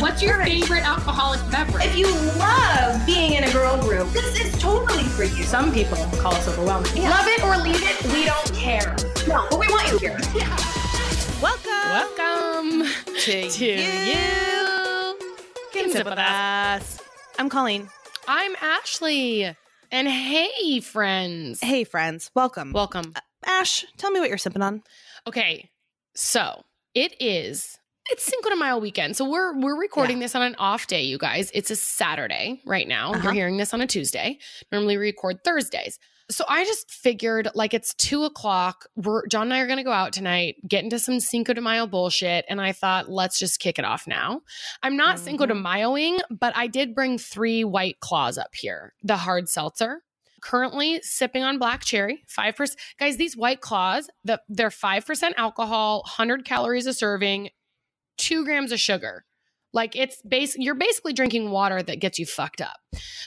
What's your favorite alcoholic beverage? If you love being in a girl group, this is totally for you. Some people call us overwhelming. Yeah. Love it or leave it, we don't care. No, but we want you here. Welcome, Welcome to, to you. you. Can sip with us. I'm Colleen. I'm Ashley. And hey, friends. Hey, friends. Welcome. Welcome. Uh, Ash, tell me what you're sipping on. Okay, so it is. It's Cinco de Mayo weekend, so we're we're recording this on an off day, you guys. It's a Saturday right now. Uh-huh. You're hearing this on a Tuesday. Normally, we record Thursdays. So I just figured, like, it's two o'clock. We're John and I are going to go out tonight, get into some Cinco de Mayo bullshit, and I thought, let's just kick it off now. I'm not Cinco de. Mayoing, but I did bring three White Claws up here. The hard seltzer, currently sipping on black cherry, 5%. Guys, these white claws, the, they're 5% alcohol, 100 calories a serving, two grams of sugar. Like it's base, you're basically drinking water that gets you fucked up.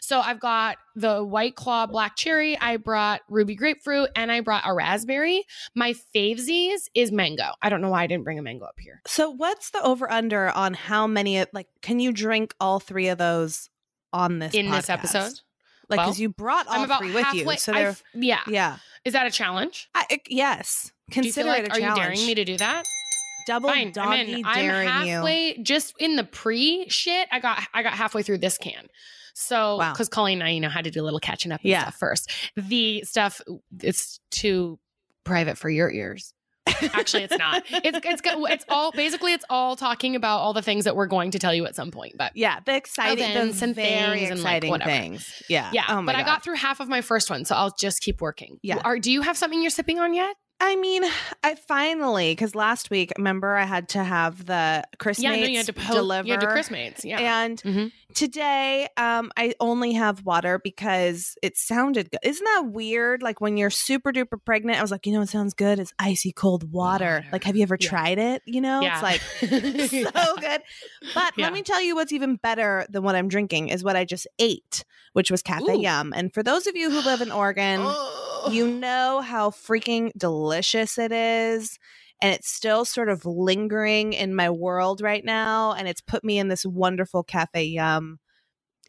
So I've got the white claw black cherry. I brought ruby grapefruit and I brought a raspberry. My favesies is mango. I don't know why I didn't bring a mango up here. So, what's the over under on how many, like, can you drink all three of those on this In this episode? Like, Well, because you brought all I'm about three with halfway. you. So, yeah. yeah. Is that a challenge? I, yes. Do you feel Consider like, it a are you daring me to do that? Double Fine, I'm doggy. I'm daring you. halfway just in the pre shit. I got I got halfway through this can. So Wow. because Colleen and I, you know, had to do a little catching up and Yeah. stuff first. The stuff it's too private for your ears. Actually, it's not. It's it's it's all basically it's all talking about all the things that we're going to tell you at some point. But Yeah, the exciting, Events and very things and, like, exciting whatever. things. Yeah, yeah, Oh but I got through half of my first one, so I'll just keep working. Yeah. Are do you have something you're sipping on yet? I mean, I finally because last week, remember, I had to have the Christmas yeah, no, you had to po- deliver. You had to Christmates. Yeah. And Mhm. today, um, I only have water because it sounded good. Isn't that weird? Like when you're super duper pregnant, I was like, you know, what sounds good is icy cold water. Water. Like, have you ever Yeah. tried it? You know, yeah. it's like so good. But let me tell you what's even better than what I'm drinking is what I just ate, which was Cafe Ooh. Yum. And for those of you who live in Oregon, you know how freaking delicious it is. And it's still sort of lingering in my world right now. And it's put me in this wonderful Cafe Yum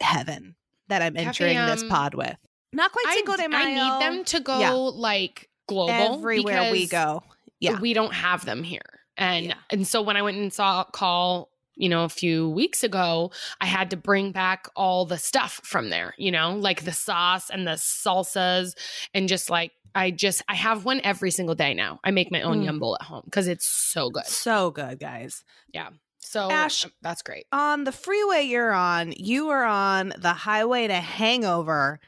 heaven that I'm Cafe entering this Yum- pod with. Not quite de Mayo. I need them to go Yeah. like global everywhere we go. Yeah. We don't have them here. And Yeah. and so when I went and saw call, you know, a few weeks ago, I had to bring back all the stuff from there, you know, like the sauce and the salsas and just like I just I have one every single day now. I make my own Mm. yum bowl at home because it's so good. So good, guys. Yeah. So Ash- that's great. On the freeway you're on, you are on the highway to hangover.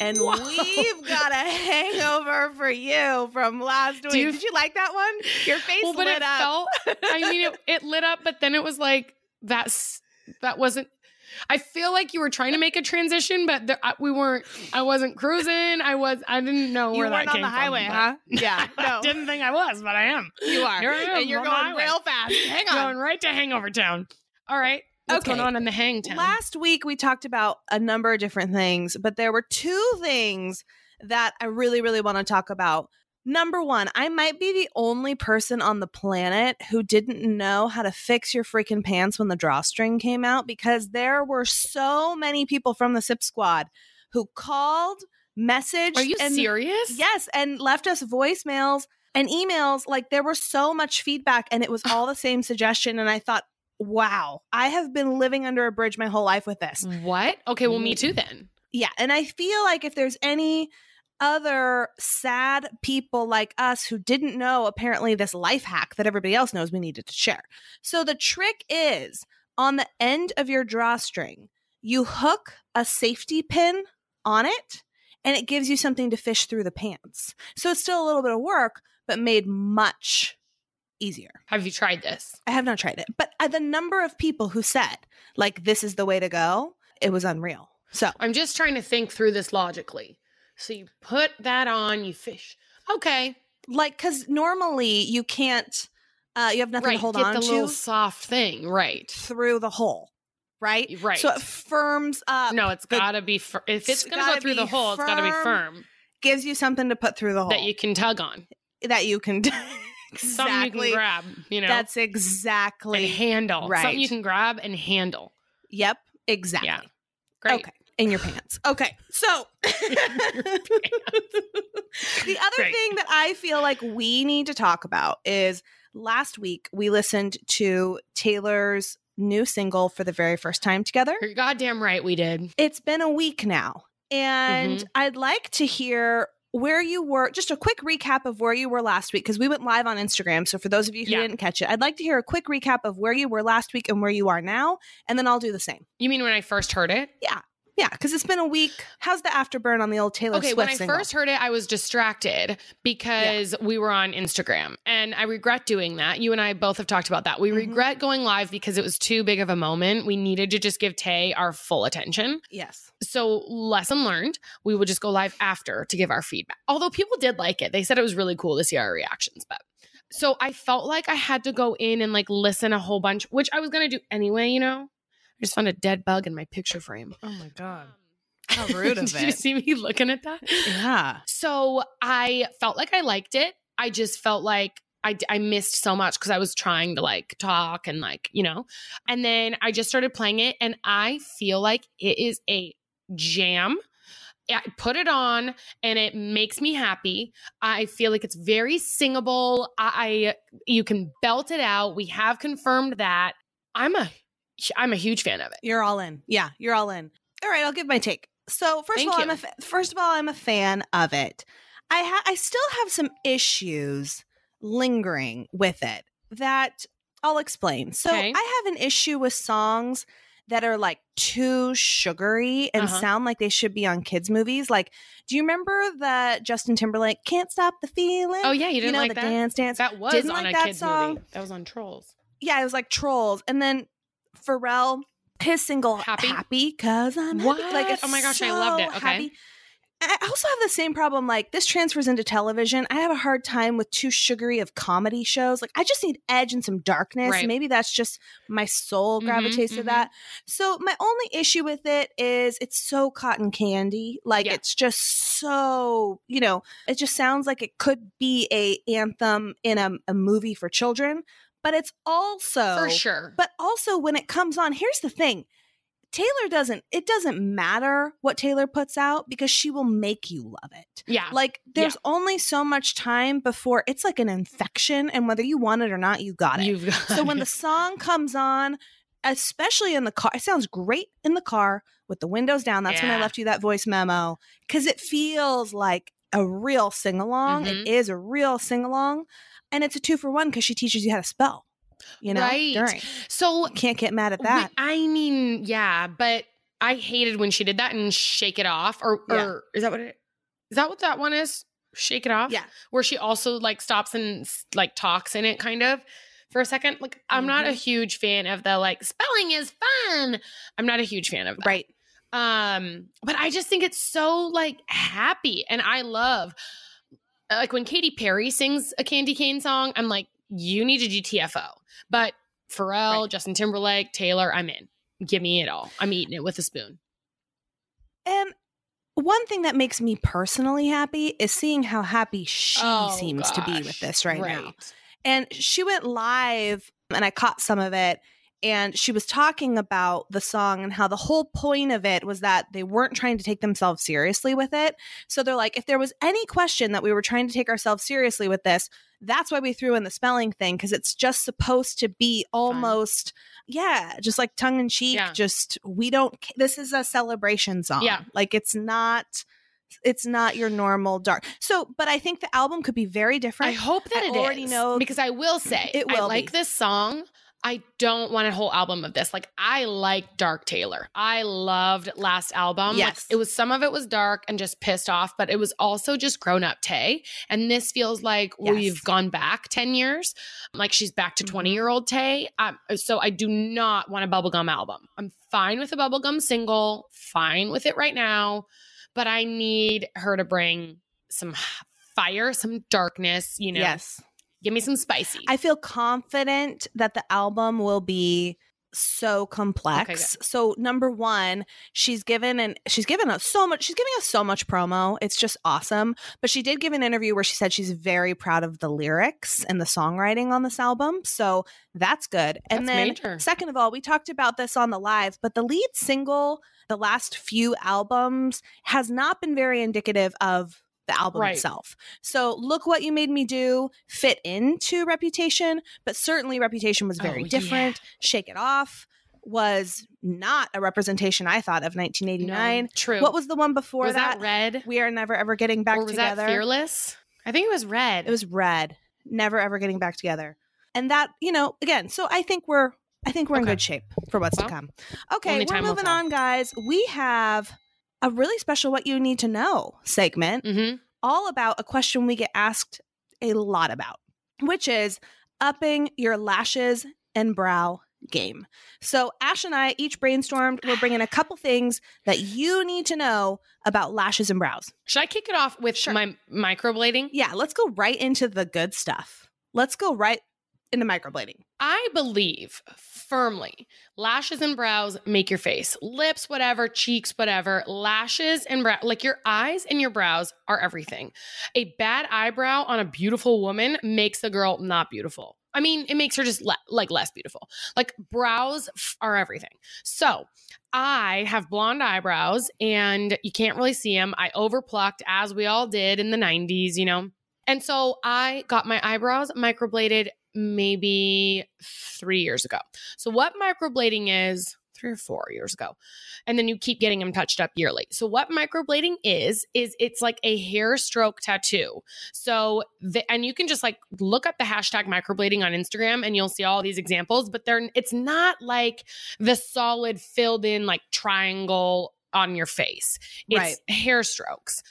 And Whoa. we've got a hangover for you from last week. you- Did you like that one? Your face well, but lit it up. felt. I mean, it, it lit up, but then it was like that's that wasn't. I feel like you were trying to make a transition, but there, I, we weren't. I wasn't cruising. I was. I didn't know you where weren't that on came the highway, from, huh? Yeah, I no, didn't think I was, but I am. you are. Here I am and you're going real fast. Hang on. Going right to Hangover Town. All right. What's Okay. going on in the Hang Town? Last week we talked about a number of different things, but there were two things that I really, really want to talk about. Number one, I might be the only person on the planet who didn't know how to fix your freaking pants when the drawstring came out because there were so many people from the SIP squad who called, messaged, Are you and serious? Yes, and left us voicemails and emails. Like there was so much feedback, and it was all the same suggestion. And I thought, wow, I have been living under a bridge my whole life with this. What? Okay. Well, me too mm. then. Yeah. And I feel like if there's any other sad people like us who didn't know apparently this life hack that everybody else knows we needed to share. So the trick is on the end of your drawstring, you hook a safety pin on it and it gives you something to fish through the pants. So it's still a little bit of work, but made much easier. Have you tried this? I have not tried it, but uh, the number of people who said, like, this is the way to go, it was unreal. So, I'm just trying to think through this logically. So you put that on, you fish. Okay. like, because normally you can't, uh, you have nothing right. to hold Get on the to little soft thing. Right. through the hole, right? Right. So it firms up, no, it's got to be, fir- if it's it's going to go through the hole, it's got to be firm firm gives you something to put through the hole that you can tug on. that you can something you Exactly. can grab, you know, That's and exactly handle. right. Something you can grab and handle. Yep, exactly. Yeah. Great. Okay. In your pants. Okay. So the other Great. thing that I feel like we need to talk about is last week we listened to Taylor's new single for the very first time together. You're goddamn right we did. It's been a week now. And Mm-hmm. I'd like to hear where you were, just a quick recap of where you were last week, because we went live on Instagram. So for those of you who Yeah. didn't catch it, I'd like to hear a quick recap of where you were last week and where you are now. And then I'll do the same. You mean when I first heard it? Yeah, because it's been a week. How's the afterburn on the old Taylor Okay, Swift when I single? first heard it, I was distracted because we were on Instagram. And I regret doing that. You and I both have talked about that. We Mhm. regret going live because it was too big of a moment. We needed to just give Tay our full attention. yes. So, lesson learned, we would just go live after to give our feedback. Although people did like it. They said it was really cool to see our reactions. But so I felt like I had to go in and like listen a whole bunch, which I was going to do anyway, you know? I just found a dead bug in my picture frame. Oh my god. Um, How rude of Did you see me looking at that? Yeah. So I felt like I liked it. I just felt like I, I missed so much because I was trying to like talk and like, you know, and then I just started playing it and I feel like it is a jam. I put it on and it makes me happy. I feel like it's very singable. I you can belt it out. We have confirmed that. I'm a I'm a huge fan of it. You're all in. Yeah, you're all in. All right, I'll give my take. So first Thank of all, I'm a fa- first of all I'm a fan of it. I ha- I still have some issues lingering with it that I'll explain. So Okay. I have an issue with songs that are like too sugary and Uh-huh. sound like they should be on kids movies. Like, do you remember the Justin Timberlake "Can't Stop the Feeling"? Oh yeah, you didn't you know like the that? dance dance. That was Didn't on like a that kids song. movie. That was on Trolls. yeah, it was like Trolls, and then Pharrell, his single Happy? "Happy" because I'm happy. like it's Oh my gosh, I loved it. Okay. happy. I also have the same problem. Like this transfers into television. I have a hard time with too sugary of comedy shows. Like I just need edge and some darkness. Right. Maybe that's just my soul Mhm, gravitates to mhm. that. So my only issue with it is it's so cotton candy. Like Yeah. it's just so you know. It just sounds like it could be a anthem in a, a movie for children. But it's also For sure. but also when it comes on, here's the thing. Taylor doesn't it doesn't matter what Taylor puts out because she will make you love it. yeah. Like there's only so much time before it's like an infection and whether you want it or not, you got it. You've got so when the song comes on, especially in the car, it sounds great in the car with the windows down. That's when I left you that voice memo cuz it feels like a real sing along. Mhm. It is a real sing along and it's a 2 for 1 cuz she teaches you how to spell. You know, Right. during. so Can't get mad at we- that. I mean, yeah, but I hated when she did that and shake it off. Or, Yeah. is that what it is? That what that one is? Shake it off. Yeah. Where she also like stops and like talks in it, kind of for a second. Like I'm not a Mm-hmm. huge fan of the like spelling is fun. I'm not a huge fan of that. Right. Um, but I just think it's so like happy, and I love Uh, like when Katy Perry sings a Candy Cane song. I'm like, you need to do TFO. But Pharrell, Right. Justin Timberlake, Taylor, I'm in. Give me it all. I'm eating it with a spoon. And one thing that makes me personally happy is seeing how happy she Oh, seems to be with gosh. this right, now. And she went live and I caught some of it. And she was talking about the song and how the whole point of it was that they weren't trying to take themselves seriously with it. So they're like, if there was any question that we were trying to take ourselves seriously with this, that's why we threw in the spelling thing, because it's just supposed to be almost, yeah, just like tongue in cheek. Yeah. Just, we don't, this is a celebration song. Yeah. Like it's not. It's not your normal dark. So, but I think the album could be very different. I hope that I it already is, know- because I will say It I will like be. this song. I don't want a whole album of this. Like I like Dark Taylor. I loved last album. Like, Yes. it was some of it was dark and just pissed off, but it was also just grown up Tay. And this feels like Yes. we've gone back 10 years. Like she's back to Mhm. 20 year old Tay. Um, so I do not want a bubblegum album. I'm fine with a bubblegum single, fine with it right now, but I need her to bring some fire, some darkness, you know. Yes. Give me some spicy. I feel confident that the album will be so complex. so number one, she's given and she's given us so much. She's giving us so much promo. It's just awesome. But she did give an interview where she said she's very proud of the lyrics and the songwriting on this album. So that's good. And That's then major. second of all, we talked about this on the live, but the lead single, the last few albums, has not been very indicative of the album Right. itself. So look what you made me do fit into Reputation, but certainly Reputation was very Oh, yeah. different. Shake It Off was not a representation I thought of 1989. No, true. What was the one before was that? that? Red? We are never ever getting back or was together. that Fearless? I think it was Red. It was red. Never ever getting back together. And that, you know, again, so I think we're I think we're in good shape for what's Well, to come. Okay, we're moving on, guys. We have a really special what you need to know segment hmm all about a question we get asked a lot about, which is upping your lashes and brow game. So Ash and I each brainstormed. We're bringing a couple things that you need to know about lashes and brows. Should I kick it off with Sure. my microblading? Yeah, let's go right into the good stuff. Let's go right into microblading. I believe firmly lashes and brows make your face, lips, whatever, cheeks, whatever. Lashes and brow, like your eyes and your brows are everything. A bad eyebrow on a beautiful woman makes the girl not beautiful. I mean, it makes her just le- like less beautiful. Like brows f- are everything. So I have blonde eyebrows and you can't really see them. I overplucked as we all did in the 90s, you know. And so I got my eyebrows microbladed maybe three years ago. So, what microblading is, three or four years ago, and then you keep getting them touched up yearly. So, what microblading is, is it's like a hair stroke tattoo. So, the, and you can just like look up the hashtag microblading on Instagram and you'll see all these examples, but they're, it's not like the solid filled in like triangle on your face. It's Right. hair strokes.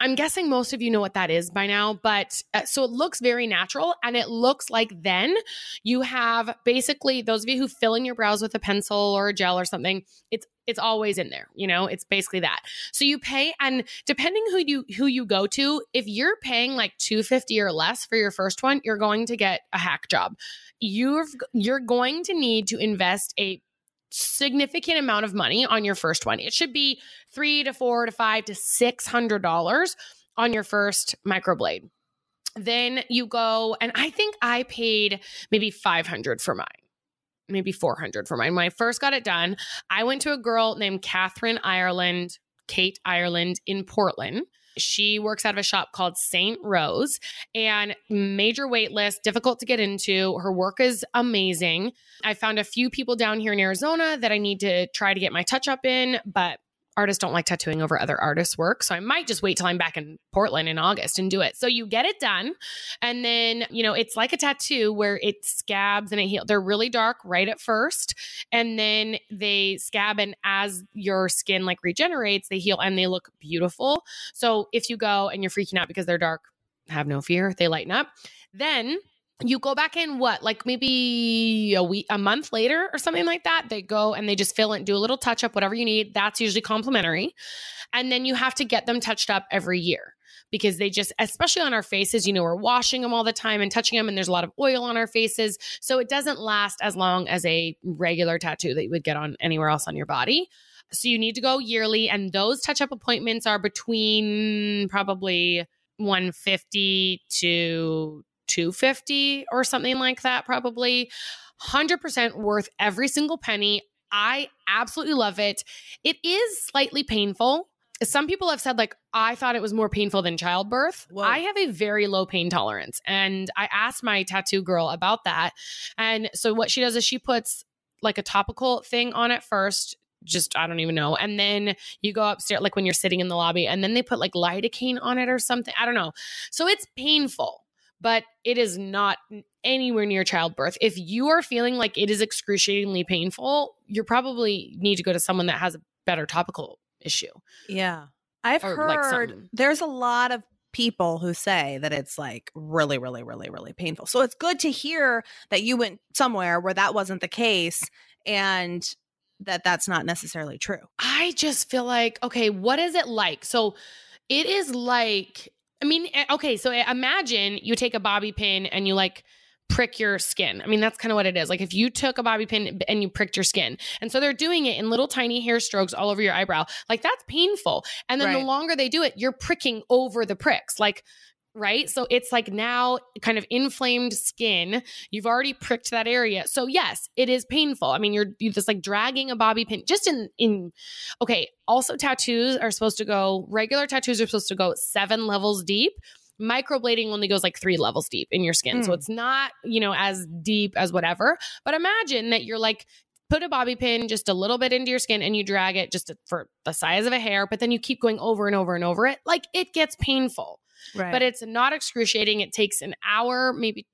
I'm guessing most of you know what that is by now, but uh, so it looks very natural and it looks like then you have basically those of you who fill in your brows with a pencil or a gel or something, it's it's always in there, you know? It's basically that. So you pay and depending who you who you go to, if you're paying like 250 or less for your first one, you're going to get a hack job. You're you're going to need to invest a significant amount of money on your first one. It should be three to four to five to six hundred dollars on your first microblade. Then you go, and I think I paid maybe five hundred for mine, maybe four hundred for mine. When I first got it done, I went to a girl named Catherine Ireland, Kate Ireland in Portland. She works out of a shop called St. Rose and major wait list, difficult to get into. Her work is amazing. I found a few people down here in Arizona that I need to try to get my touch up in, but artists don't like tattooing over other artists' work. So I might just wait till I'm back in Portland in August and do it. So you get it done. And then, you know, it's like a tattoo where it scabs and it heals. They're really dark right at first. And then they scab. And as your skin like regenerates, they heal and they look beautiful. So if you go and you're freaking out because they're dark, have no fear. They lighten up. Then you go back in what like maybe a week a month later or something like that they go and they just fill it do a little touch up whatever you need. That's usually complimentary. And then you have to get them touched up every year because they just especially on our faces you know we're washing them all the time and touching them and there's a lot of oil on our faces. So it doesn't last as long as a regular tattoo that you would get on anywhere else on your body. So you need to go yearly and those touch up appointments are between probably 150 to 250 or something like that probably 100% worth every single penny i absolutely love it it is slightly painful some people have said like i thought it was more painful than childbirth Whoa. i have a very low pain tolerance and i asked my tattoo girl about that and so what she does is she puts like a topical thing on it first just I don't even know. And then you go upstairs, like when you're sitting in the lobby, and then they put like lidocaine on it or something. I don't know. So it's painful, but it is not anywhere near childbirth. If you are feeling like it is excruciatingly painful, you probably need to go to someone that has a better topical issue. Yeah. I've Or, like, heard something. there's a lot of people who say that it's like really, really, really, really painful. So it's good to hear that you went somewhere where that wasn't the case and that that's not necessarily true. I just feel like, okay, what is it like? So it is like, I mean, eh, okay, so imagine you take a bobby pin and you like prick your skin. I mean, that's kind of what it is. Like if you took a bobby pin and you pricked your skin. And so they're doing it in little tiny hair strokes all over your eyebrow. Like that's painful. And then the longer they do it, you're pricking over the pricks. Like right? So it's like now kind of inflamed skin. You've already pricked that area. So yes, it is painful. I mean, you're you just like dragging a bobby pin just in in okay, also tattoos are supposed to go regular tattoos are supposed to go 7 levels deep. Microblading only goes like 3 levels deep in your skin. So Mm. it's not, you know, as deep as whatever. But imagine that you're like put a bobby pin just a little bit into your skin and you drag it just for the size of a hair, but then you keep going over and over and over it. Like it gets painful Right. but it's not excruciating. It takes an hour, maybe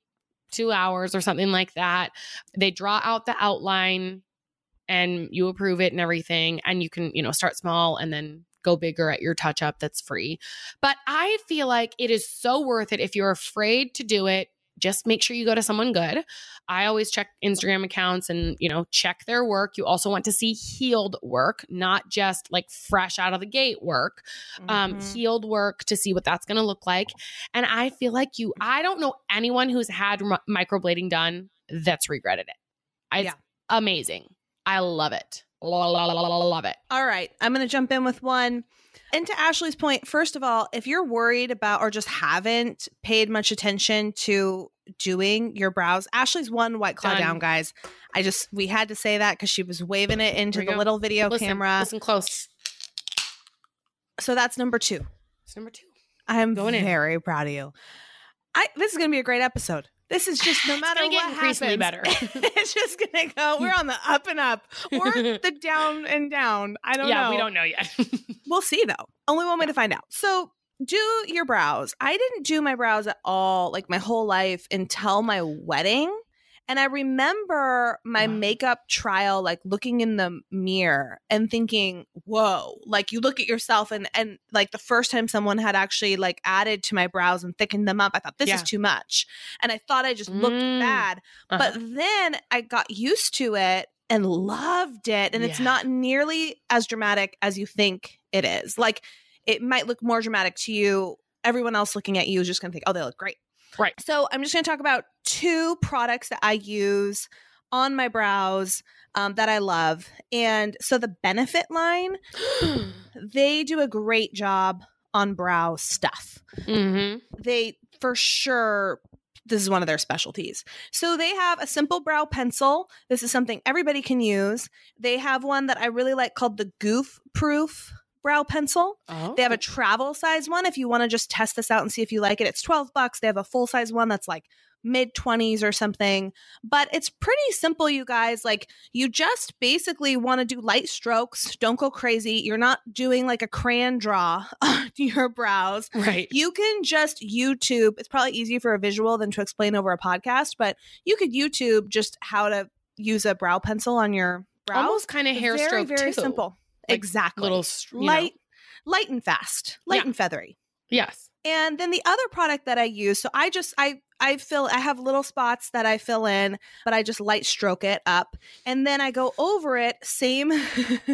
two hours or something like that. They draw out the outline and you approve it and everything. And you can, you know, start small and then go bigger at your touch up that's free. But I feel like it is so worth it if you're afraid to do it. Just make sure you go to someone good. I always check Instagram accounts and, you know, check their work. You also want to see healed work, not just like fresh out of the gate work um, Mhm. healed work to see what that's going to look like. And I feel like you, I don't know anyone who's had m- microblading done that's regretted it. It's Yeah. amazing. I love it. Love it. All right, I'm going to jump in with one. And to Ashley's point, first of all, if you're worried about or just haven't paid much attention to doing your brows, Ashley's one white claw Done. down, guys. I just we had to say that because she was waving it into the go. little video Listen, camera. listen close. So that's number two. It's number two. I'm Going in. very proud of you. I this is going to be a great episode. This is just no matter gonna what increasingly happens, better. it's just going to go. We're on the up and up or the down and down. I don't yeah, know. we don't know yet. We'll see though. Only one way to find out. So do your brows. I didn't do my brows at all, like my whole life until my wedding. And I remember my Wow. makeup trial, like looking in the mirror and thinking, whoa, like you look at yourself and, and like the first time someone had actually like added to my brows and thickened them up, I thought this Yeah. is too much. And I thought I just looked Mm. bad. Uh-huh. But then I got used to it and loved it. And it's not nearly as dramatic as you think it is. Like it might look more dramatic to you. Everyone else looking at you is just going to think, oh, they look great. Right. So I'm just going to talk about two products that I use on my brows um, that I love. And so the benefit line, they do a great job on brow stuff hmm they for sure this is one of their specialties. So they have a simple brow pencil. This is something everybody can use. They have one that I really like called the Goof Proof brow pencil. Oh. They have a oh. travel size one if you want to just test this out and see if you like it. It's 12 bucks. They have a full size one that's like mid 20s or something. But it's pretty simple, you guys. Like you just basically want to do light strokes. Don't go crazy. You're not doing like a crayon draw on your brows. right. You can just YouTube. It's probably easier for a visual than to explain over a podcast, but you could YouTube just how to use a brow pencil on your brows. Almost kind of hair very, stroke very too. simple. Like exactly. Little you know. light, light and fast, light Yeah. and feathery. Yes. And then the other product that I use, so I just I I fill I have little spots that I fill in, but I just light stroke it up, and then I go over it. Same.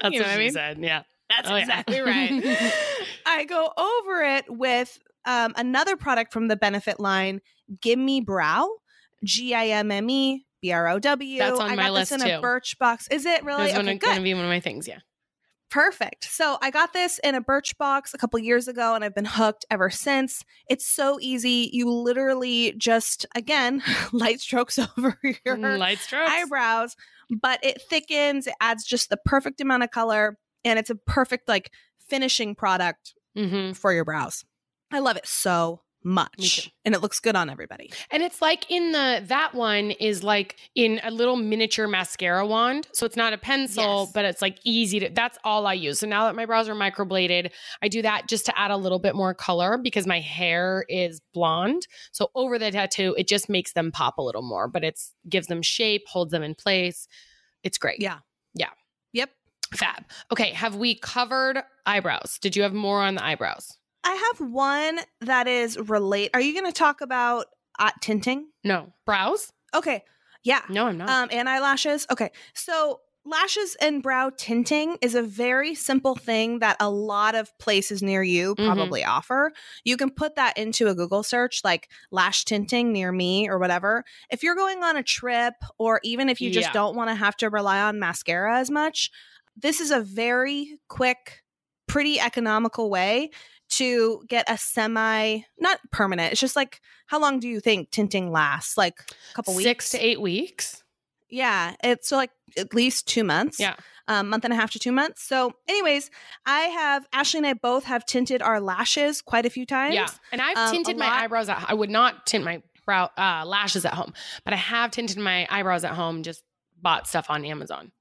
That's You know what what I mean? said. Yeah. That's Oh, yeah. exactly right. I go over it with um, another product from the benefit line, Gimme Brow, G I M M E B R O W. That's on I my got list, this in a too. Birchbox. Is it really? Okay, going to be one of my things. Yeah. Perfect. So I got this in a Birchbox a couple years ago and I've been hooked ever since. It's so easy. You literally just, again, light strokes over your Light strokes. eyebrows, but it thickens, it adds just the perfect amount of color, and it's a perfect, like, finishing product hmm for your brows. I love it so much. And it looks good on everybody. And it's like in the that one is like in a little miniature mascara wand. So it's not a pencil, Yes. but it's like easy to that's all I use. So now that my brows are microbladed, I do that just to add a little bit more color because my hair is blonde. So over the tattoo, it just makes them pop a little more, but it's gives them shape, holds them in place. It's great. Yeah. Yeah. Yep. Fab. Okay, have we covered eyebrows? Did you have more on the eyebrows? I have one that is relate. Are you going to talk about uh, tinting? No. Brows? Okay. Yeah. No, I'm not. Um, and eyelashes. Okay. So lashes and brow tinting is a very simple thing that a lot of places near you Mhm. probably offer. You can put that into a Google search like lash tinting near me or whatever. If you're going on a trip or even if you just Yeah. don't want to have to rely on mascara as much, this is a very quick, pretty economical way to get a semi not permanent. It's just like how long do you think tinting lasts? Like a couple weeks? Six to eight weeks. Yeah, it's so like at least two months. Yeah. Um, month and a half to two months. So, anyways, I have Ashley and I both have tinted our lashes quite a few times. Yeah. And I've Um, tinted my lot- eyebrows. At, I would not tint my brow uh, lashes at home, but I have tinted my eyebrows at home. Just bought stuff on Amazon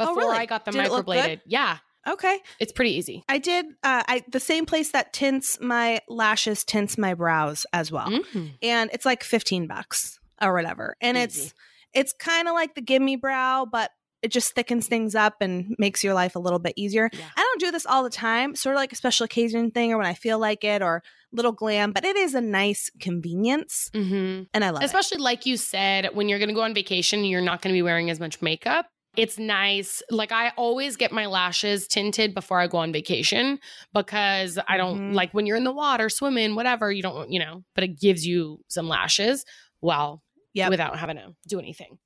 Oh, before really? I got them Did it look good? microbladed. Yeah, Okay. it's pretty easy. I did. Uh, I the same place that tints my lashes tints my brows as well, Mhm. and it's like fifteen bucks or whatever. And it's Easy. it's kind of like the gimme brow, but it just thickens things up and makes your life a little bit easier. Yeah. I don't do this all the time, sort of like a special occasion thing or when I feel like it or little glam, but it is a nice convenience Mhm. and I love it. Especially like you said, when you're going to go on vacation, you're not going to be wearing as much makeup. It's nice. Like I always get my lashes tinted before I go on vacation because I don't Mhm. like when you're in the water, swimming, whatever, you don't, you know, but it gives you some lashes while Yep. without having to do anything.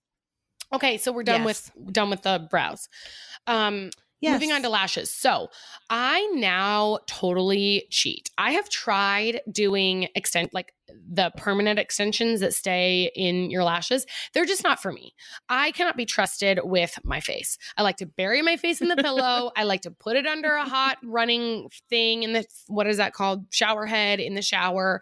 Okay, so we're done Yes. with done with the brows. Um Moving on to lashes. So I now totally cheat. I have tried doing extend like the permanent extensions that stay in your lashes. They're just not for me. I cannot be trusted with my face. I like to bury my face in the pillow. I like to put it under a hot running thing in the what is that called? Shower head in the shower.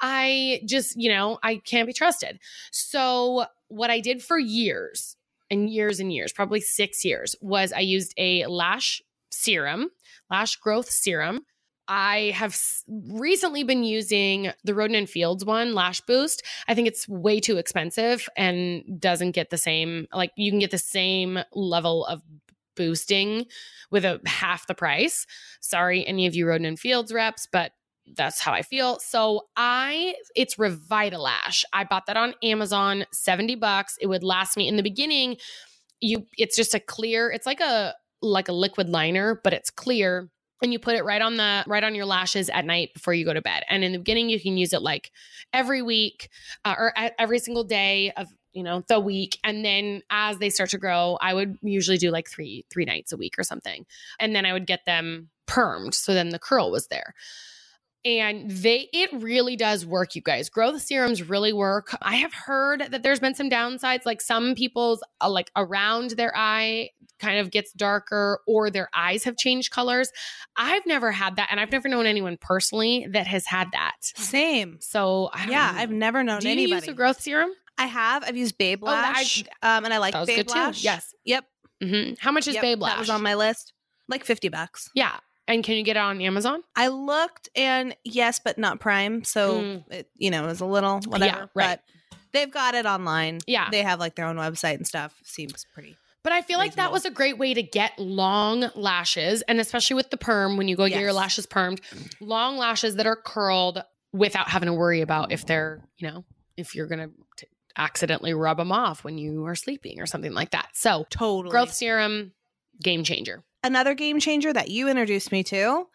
I just, you know, I can't be trusted. So what I did for years and years and years, probably six years, was I used a lash serum, lash growth serum. I have recently been using the Rodan and Fields one, Lash Boost. I think it's way too expensive and doesn't get the same, like, you can get the same level of boosting with a half the price. Sorry, any of you Rodan and Fields reps, but that's how I feel. So I it's Revitalash. I bought that on Amazon, 70 bucks. It would last me in the beginning. You it's just a clear, it's like a like a liquid liner, but it's clear. And you put it right on the right on your lashes at night before you go to bed. And in the beginning, you can use it like every week uh, or every single day of you know the week. And then as they start to grow, I would usually do like three three nights a week or something. And then I would get them permed, so then the curl was there and they it really does work you guys growth serums really work i have heard that there's been some downsides like some people's uh, like around their eye kind of gets darker or their eyes have changed colors i've never had that and i've never known anyone personally that has had that Same. so Yeah, know. I've never known anybody. do you anybody. use a growth serum I have. I've used Babe Oh, I- um, and I like that was Babe good too yes Yep. hmm how much is yep, babe lash That was on my list. Like fifty bucks. yeah and can you get it on amazon I looked, and yes, but not Prime. So Mm. it, you know, it was a little whatever. right. But they've got it online. Yeah. they have like their own website and stuff. Seems pretty. But I feel like that was a great way to get long lashes, and especially with the perm, when you go get your lashes permed, long lashes that are curled without having to worry about if they're, you know, if you're gonna accidentally rub them off when you are sleeping or something like that. So, Totally. growth serum, game changer. Another game changer that you introduced me to: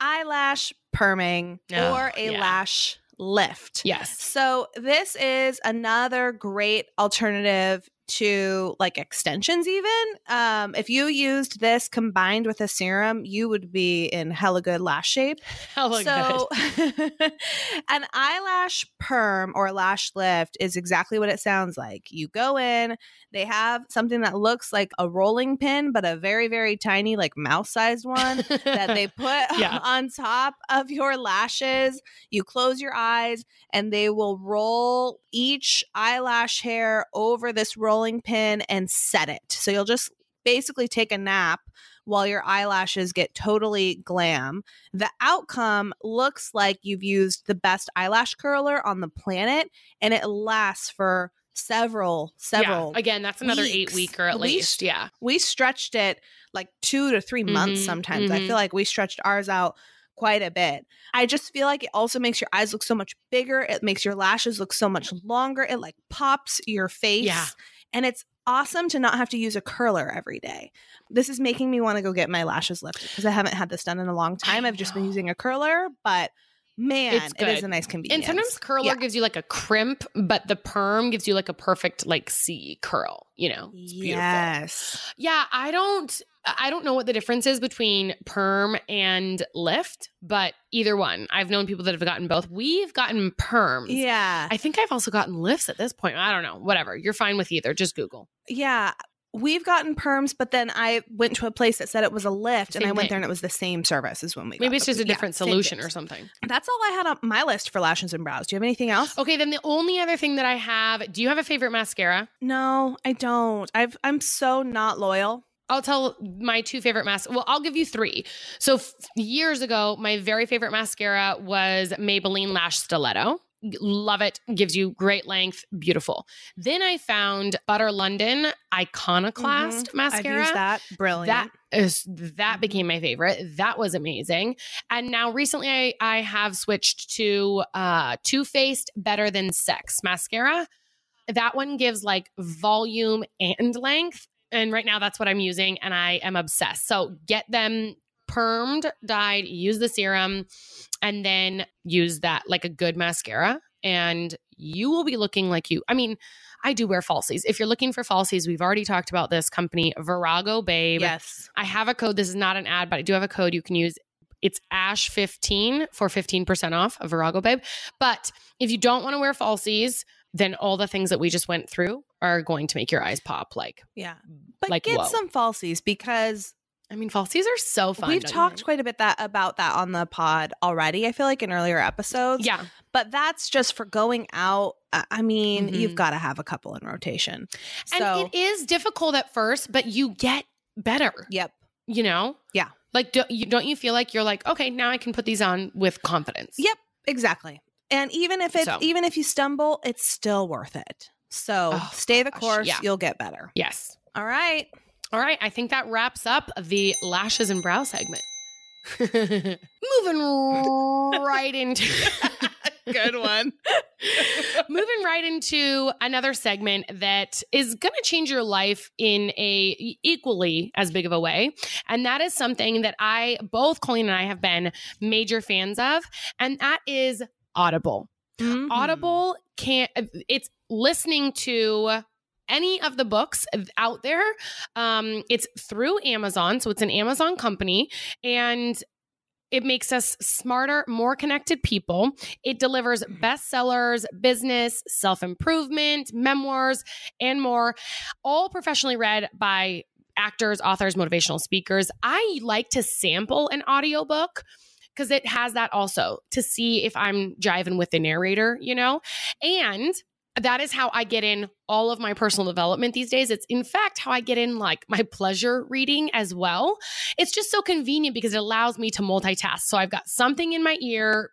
eyelash perming Oh, or a yeah. lash lift. Yes. So this is another great alternative to like extensions even. Um if you used this combined with a serum, you would be in hella good lash shape. Hella so an eyelash perm or lash lift is exactly what it sounds like. You go in, they have something that looks like a rolling pin but a very very tiny like mouse-sized one that they put Yeah. on top of your lashes. You close your eyes and they will roll each eyelash hair over this rolling pin and set it. So you'll just basically take a nap while your eyelashes get totally glam. The outcome looks like you've used the best eyelash curler on the planet and it lasts for several several Yeah. Again, that's another eight weeks. weeker at We least. Yeah. we stretched it like two to 3 months Mhm, sometimes. I mhm. feel like we stretched ours out quite a bit. I just feel like it also makes your eyes look so much bigger. It makes your lashes look so much longer. It like pops your face. Yeah. And it's awesome to not have to use a curler every day. This is making me want to go get my lashes lifted because I haven't had this done in a long time. I've just been using a curler, but man, it is a nice convenience. And sometimes curler Yeah. gives you like a crimp, but the perm gives you like a perfect like C curl, you know. It's beautiful. Yes. Yeah, I don't I don't know what the difference is between perm and lift, but either one. I've known people that have gotten both. We've gotten perms. Yeah. I think I've also gotten lifts at this point. I don't know. Whatever. You're fine with either. Just Google. Yeah. We've gotten perms, but then I went to a place that said it was a lift, and Same I went thing. there and it was the same service as when we. Maybe it's just a different same solution or something. That's all I had on my list for lashes and brows. Do you have anything else? Okay, then the only other thing that I have, do you have a favorite mascara? No, I don't. I've I'm so not loyal. I'll tell my two favorite mascara. Well, I'll give you three. So f- years ago, my very favorite mascara was Maybelline Lash Stiletto. Love it. Gives you great length. Beautiful. Then I found Butter London Iconoclast mascara. I've used that. Brilliant. That is that became my favorite. That was amazing. And now recently I, I have switched to uh Too Faced Better Than Sex mascara. That one gives like volume and length. And right now that's what I'm using and I am obsessed. So get them permed, dyed, use the serum, and then use that like a good mascara. And you will be looking like you. I mean, I do wear falsies. If you're looking for falsies, we've already talked about this company, Virago Babe. yes. I have a code. This is not an ad, but I do have a code you can use. It's Ash15 for 15% off of Virago Babe. But if you don't want to wear falsies, then all the things that we just went through are going to make your eyes pop. Like, Yeah. But Like, get whoa. some falsies because I mean, falsies are so fun. we've talked quite a bit that about that on the pod already. I feel like in earlier episodes. Yeah. But that's just for going out. I mean, Mhm. you've got to have a couple in rotation. And So, it is difficult at first, but you get better, yep. you know? Yeah. Like, don't you, don't you feel like you're like, okay, now I can put these on with confidence? Yep. Exactly. And even if it, So- even if you stumble, it's still worth it. So Oh, stay the gosh, course. yeah. You'll get better. Yes. All right. All right, I think that wraps up the lashes and brow segment. Moving right into Good one. moving right into another segment that is going to change your life in a equally as big of a way and that is something that i both colleen and i have been major fans of and that is audible Mhm. Audible can't, it's listening to any of the books out there. Um, it's through Amazon. So it's an Amazon company and it makes us smarter, more connected people. It delivers bestsellers, business, self improvement, memoirs, and more, all professionally read by actors, authors, motivational speakers. I like to sample an audiobook because it has that also to see if I'm jiving with the narrator, you know? And that is how I get in all of my personal development these days. It's in fact how I get in like my pleasure reading as well. It's just so convenient because it allows me to multitask. So I've got something in my ear,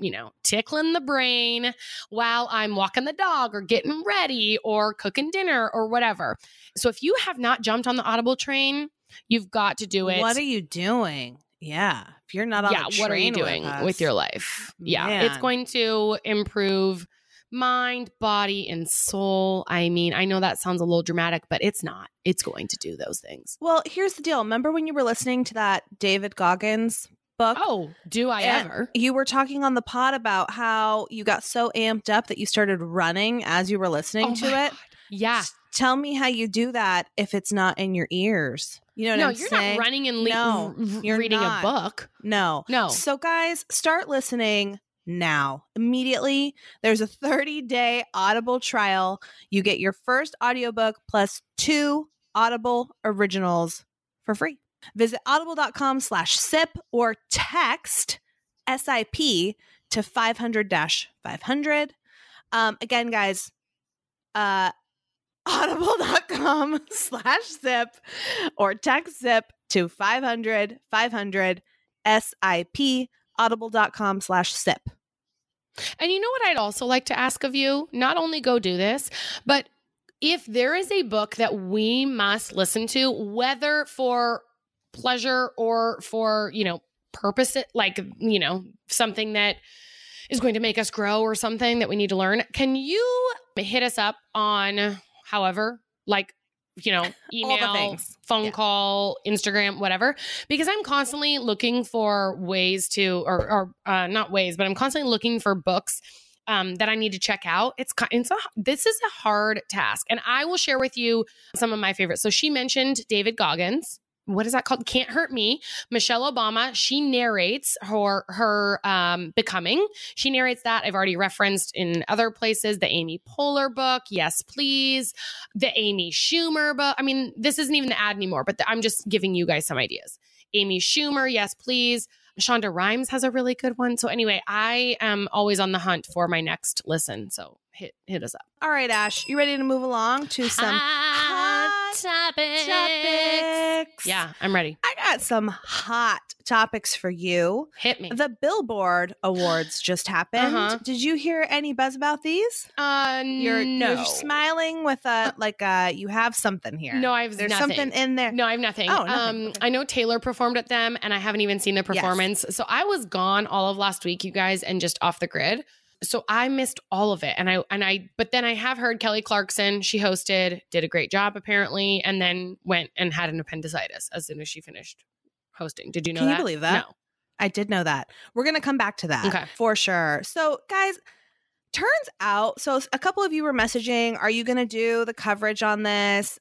you know, tickling the brain while I'm walking the dog or getting ready or cooking dinner or whatever. So if you have not jumped on the Audible train, you've got to do it. What are you doing? Yeah. If you're not on yeah, what are you doing with, with, your life? Yeah, it's going to improve mind, body, and soul. I mean, I know that sounds a little dramatic, but it's not. It's going to do those things. Well, here's the deal. Remember when you were listening to that David Goggins book? Oh, do I ever? You were talking on the pod about how you got so amped up that you started running as you were listening Oh to it. God. Yeah. Tell me how you do that if it's not in your ears. You know what No, I'm you're saying? not running and le- No, you're reading not. a book. No. No. So, guys, start listening now. Immediately, there's a 30 day Audible trial. You get your first audiobook plus two Audible originals for free. Visit audible.com slash sip or text SIP to 500 500. Um, again, guys, uh, audible.com slash zip or text zip to 500 500 SIP audible.com slash sip. And you know what I'd also like to ask of you? Not only go do this, but if there is a book that we must listen to, whether for pleasure or for, you know, purpose, like, you know, something that is going to make us grow or something that we need to learn, can you hit us up on however like you know, email, phone Yeah. call, Instagram, whatever, because I'm constantly looking for ways to, or, or uh, not ways, but I'm constantly looking for books um, that I need to check out. It's, it's a, this is a hard task, and I will share with you some of my favorites. So she mentioned David Goggins. What is that called? Can't Hurt Me. Michelle Obama. She narrates her her um, becoming. She narrates that. I've already referenced in other places the Amy Poehler book. Yes, please the Amy Schumer book. I mean, this isn't even the ad anymore, but the, I'm just giving you guys some ideas. Amy Schumer, yes, please. Shonda Rhimes has a really good one. So anyway, I am always on the hunt for my next listen. So hit hit us up. All right, Ash, you ready to move along to some hot topics. topics? Yeah, I'm ready. I got some hot topics for you. Hit me. The Billboard Awards just happened. Uh-huh. Did you hear any buzz about these? Uh, You're, no. you're smiling with a like a you have something here. No, I've There's nothing. something in there. No, I have nothing. Oh, nothing. Um, Okay. I know Taylor performed at them, and I haven't even seen the performance. So I was gone all of last week, you guys, and just off the grid. So I missed all of it, and I and I. But then I have heard Kelly Clarkson. She hosted, did a great job apparently, and then went and had an appendicitis as soon as she finished hosting. Did you know Can you believe that? No. I did know that. We're going to come back to that Okay. for sure. So, guys, turns out, so a couple of you were messaging, are you going to do the coverage on this?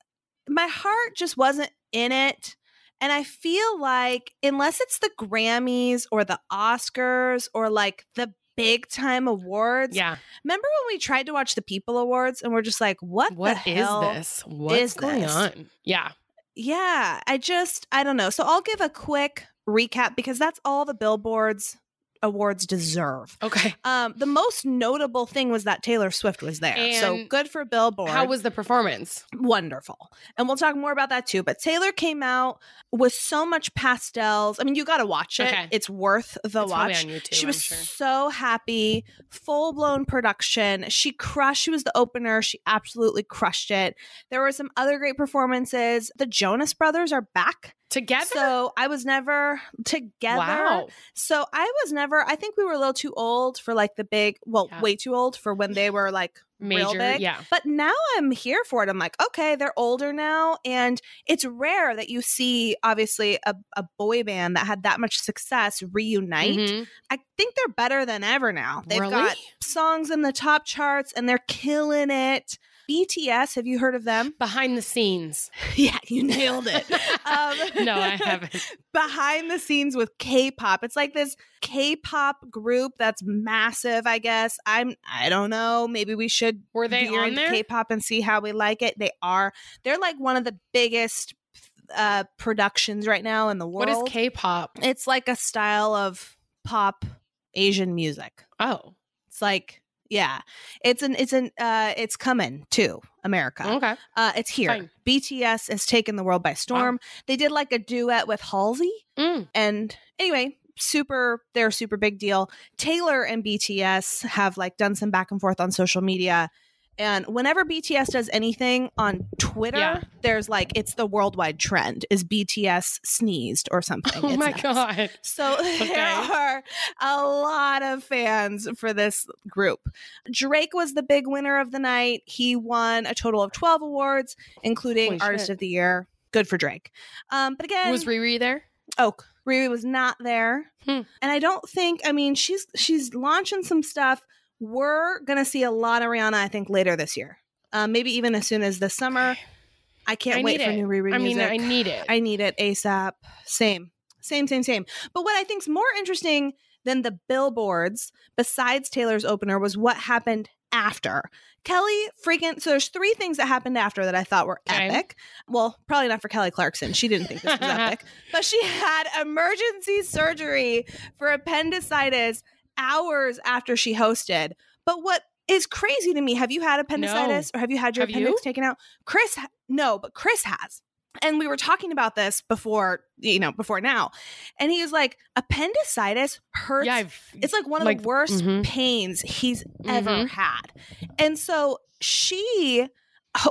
My heart just wasn't in it. And I feel like, unless it's the Grammys or the Oscars or like the big time awards, Yeah. remember when we tried to watch the People Awards and we're just like, what, What the is hell? this? What's is going this? on? Yeah. Yeah, I just I don't know. So I'll give a quick recap because that's all the billboards awards deserve. Okay. Um the most notable thing was that Taylor Swift was there. so good for Billboard. How was the performance? wonderful. And we'll talk more about that too, but Taylor came out with so much pastels. I mean, you got to watch it. Okay. It's worth the It's watch. YouTube. She was sure. so happy, full blown production. She crushed. She was the opener. She absolutely crushed it. There were some other great performances. The Jonas Brothers are back. Together. So I was never together. wow. So I was never, I think we were a little too old for like the big, well, Yeah. way too old for when they were like real Major. big. Yeah. But now I'm here for it. I'm like, okay, they're older now. And it's rare that you see, obviously, a, a boy band that had that much success reunite. Mhm. I think they're better than ever now. They've Really? got songs in the top charts and they're killing it. BTS, have you heard of them? behind the scenes. yeah, you nailed it. Um, No, I haven't. behind the scenes with K-pop. It's like this K-pop group that's massive, I guess. I'm I don't know, maybe we should Were they on there? K-pop and see how we like it. They are. They're like one of the biggest uh productions right now in the world. What is K-pop? It's like a style of pop Asian music. Oh, It's like yeah. It's an it's an uh it's coming to America. okay. Uh it's here. Fine. BTS has taken the world by storm. They did like a duet with Halsey Mm. and anyway super they're a super big deal taylor and bts have like done some back and forth on social media and whenever bts does anything on twitter Yeah. there's like it's the worldwide trend is bts sneezed or something Oh It's my nuts. god. so there are a lot of fans for this group drake was the big winner of the night he won a total of 12 awards including Holy artist shit. of the year good for drake um but again Was Riri there? Oak. Riri was not there. Hmm. And I don't think I mean she's she's launching some stuff. We're gonna see a lot of Rihanna, I think, later this year. Um, maybe even as soon as the summer. I can't I wait for it. new Riri I mean, music. I need it. I need it ASAP. Same. Same, same, same. But what I think's more interesting than the billboards, besides Taylor's opener, was what happened after. Kelly freaking so there's three things that happened after that I thought were Okay. epic. Well, probably not for Kelly Clarkson. She didn't think this was epic. But she had emergency surgery for appendicitis hours after she hosted. But what is crazy to me, have you had appendicitis or have you had your Have you? appendix taken out? Chris no, but Chris has and we were talking about this before you know before now and he was like appendicitis hurts yeah, I've, it's like one of like, the worst mhm. pains he's ever Mhm. had and so she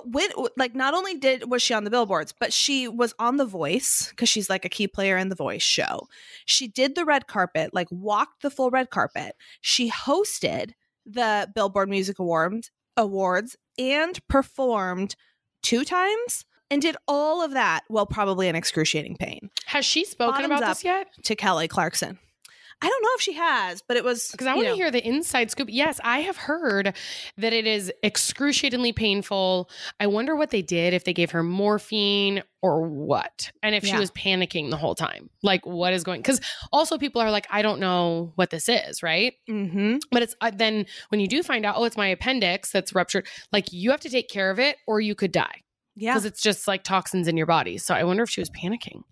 went like not only did was she on the billboards but she was on the voice because she's like a key player in the voice show she did the red carpet like walked the full red carpet she hosted the billboard music awards awards and performed two times and did all of that while probably in excruciating pain Has she spoken Bottoms about this yet? to Kelly Clarkson. I don't know if she has, but it was Because I want to hear the inside scoop. Yes, I have heard that it is excruciatingly painful. I wonder what they did, if they gave her morphine or what, and if she was panicking the whole time. Like, what is going? Because also people are like, I don't know what this is, right? Mm-hmm. But it's uh, then when you do find out, oh, it's my appendix that's ruptured. Like, you have to take care of it, or you could die Yeah. because it's just like toxins in your body. So I wonder if she was panicking.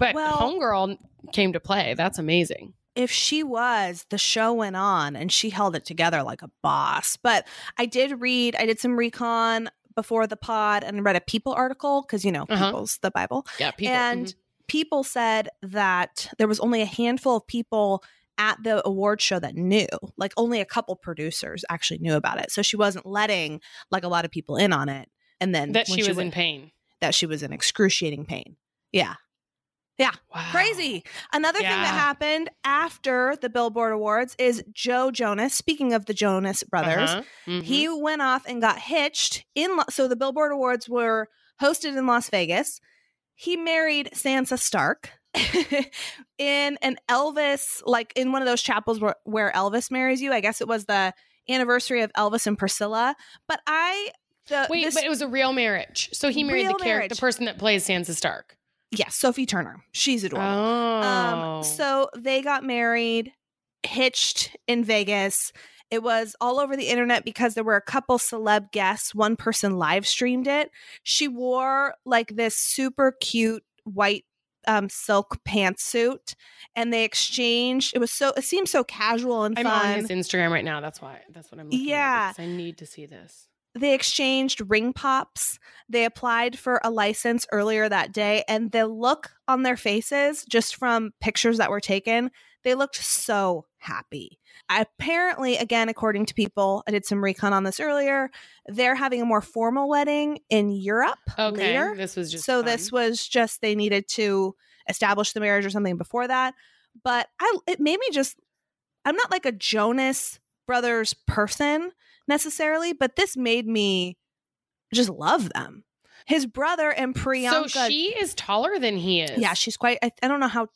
But Well- homegirl came to play. That's amazing. If she was, the show went on and she held it together like a boss. But I did read, I did some recon before the pod and read a People article because, you know, Uh-huh. People's the Bible. Yeah, people. and mhm. people said that there was only a handful of people at the award show that knew like only a couple producers actually knew about it so she wasn't letting like a lot of people in on it and then that she was in went- pain. that she was in excruciating pain yeah Wow. crazy another thing that happened after the billboard awards is joe jonas speaking of the jonas brothers Uh-huh. Mhm. he went off and got hitched in Lo- so the billboard awards were hosted in las vegas he married sansa stark in an elvis like in one of those chapels where, where elvis marries you i guess it was the anniversary of elvis and priscilla but i the Wait, this, but it was a real marriage. So he married the character, the person that plays Sansa Stark. Yes sophie turner she's adorable Oh. Um, so they got married, hitched in Vegas. It was all over the internet because there were a couple celeb guests. One person live streamed it. She wore like this super cute white um, silk pantsuit, and they exchanged. It was so. It seemed so casual and I'm on his Instagram right now. That's why. That's what I'm looking Yeah. I need to see this. They exchanged ring pops. They applied for a license earlier that day, and the look on their faces, just from pictures that were taken, they looked so happy. Apparently, again, according to people, I did some recon on this earlier, they're having a more formal wedding in Europe Okay. later. This was just so fun. this was just they needed to establish the marriage or something before that. But I it made me just I'm not like a Jonas Brothers person necessarily, but this made me just love them. His brother and Priyanka. So she is taller than he is. yeah, she's quite. I, I don't know how.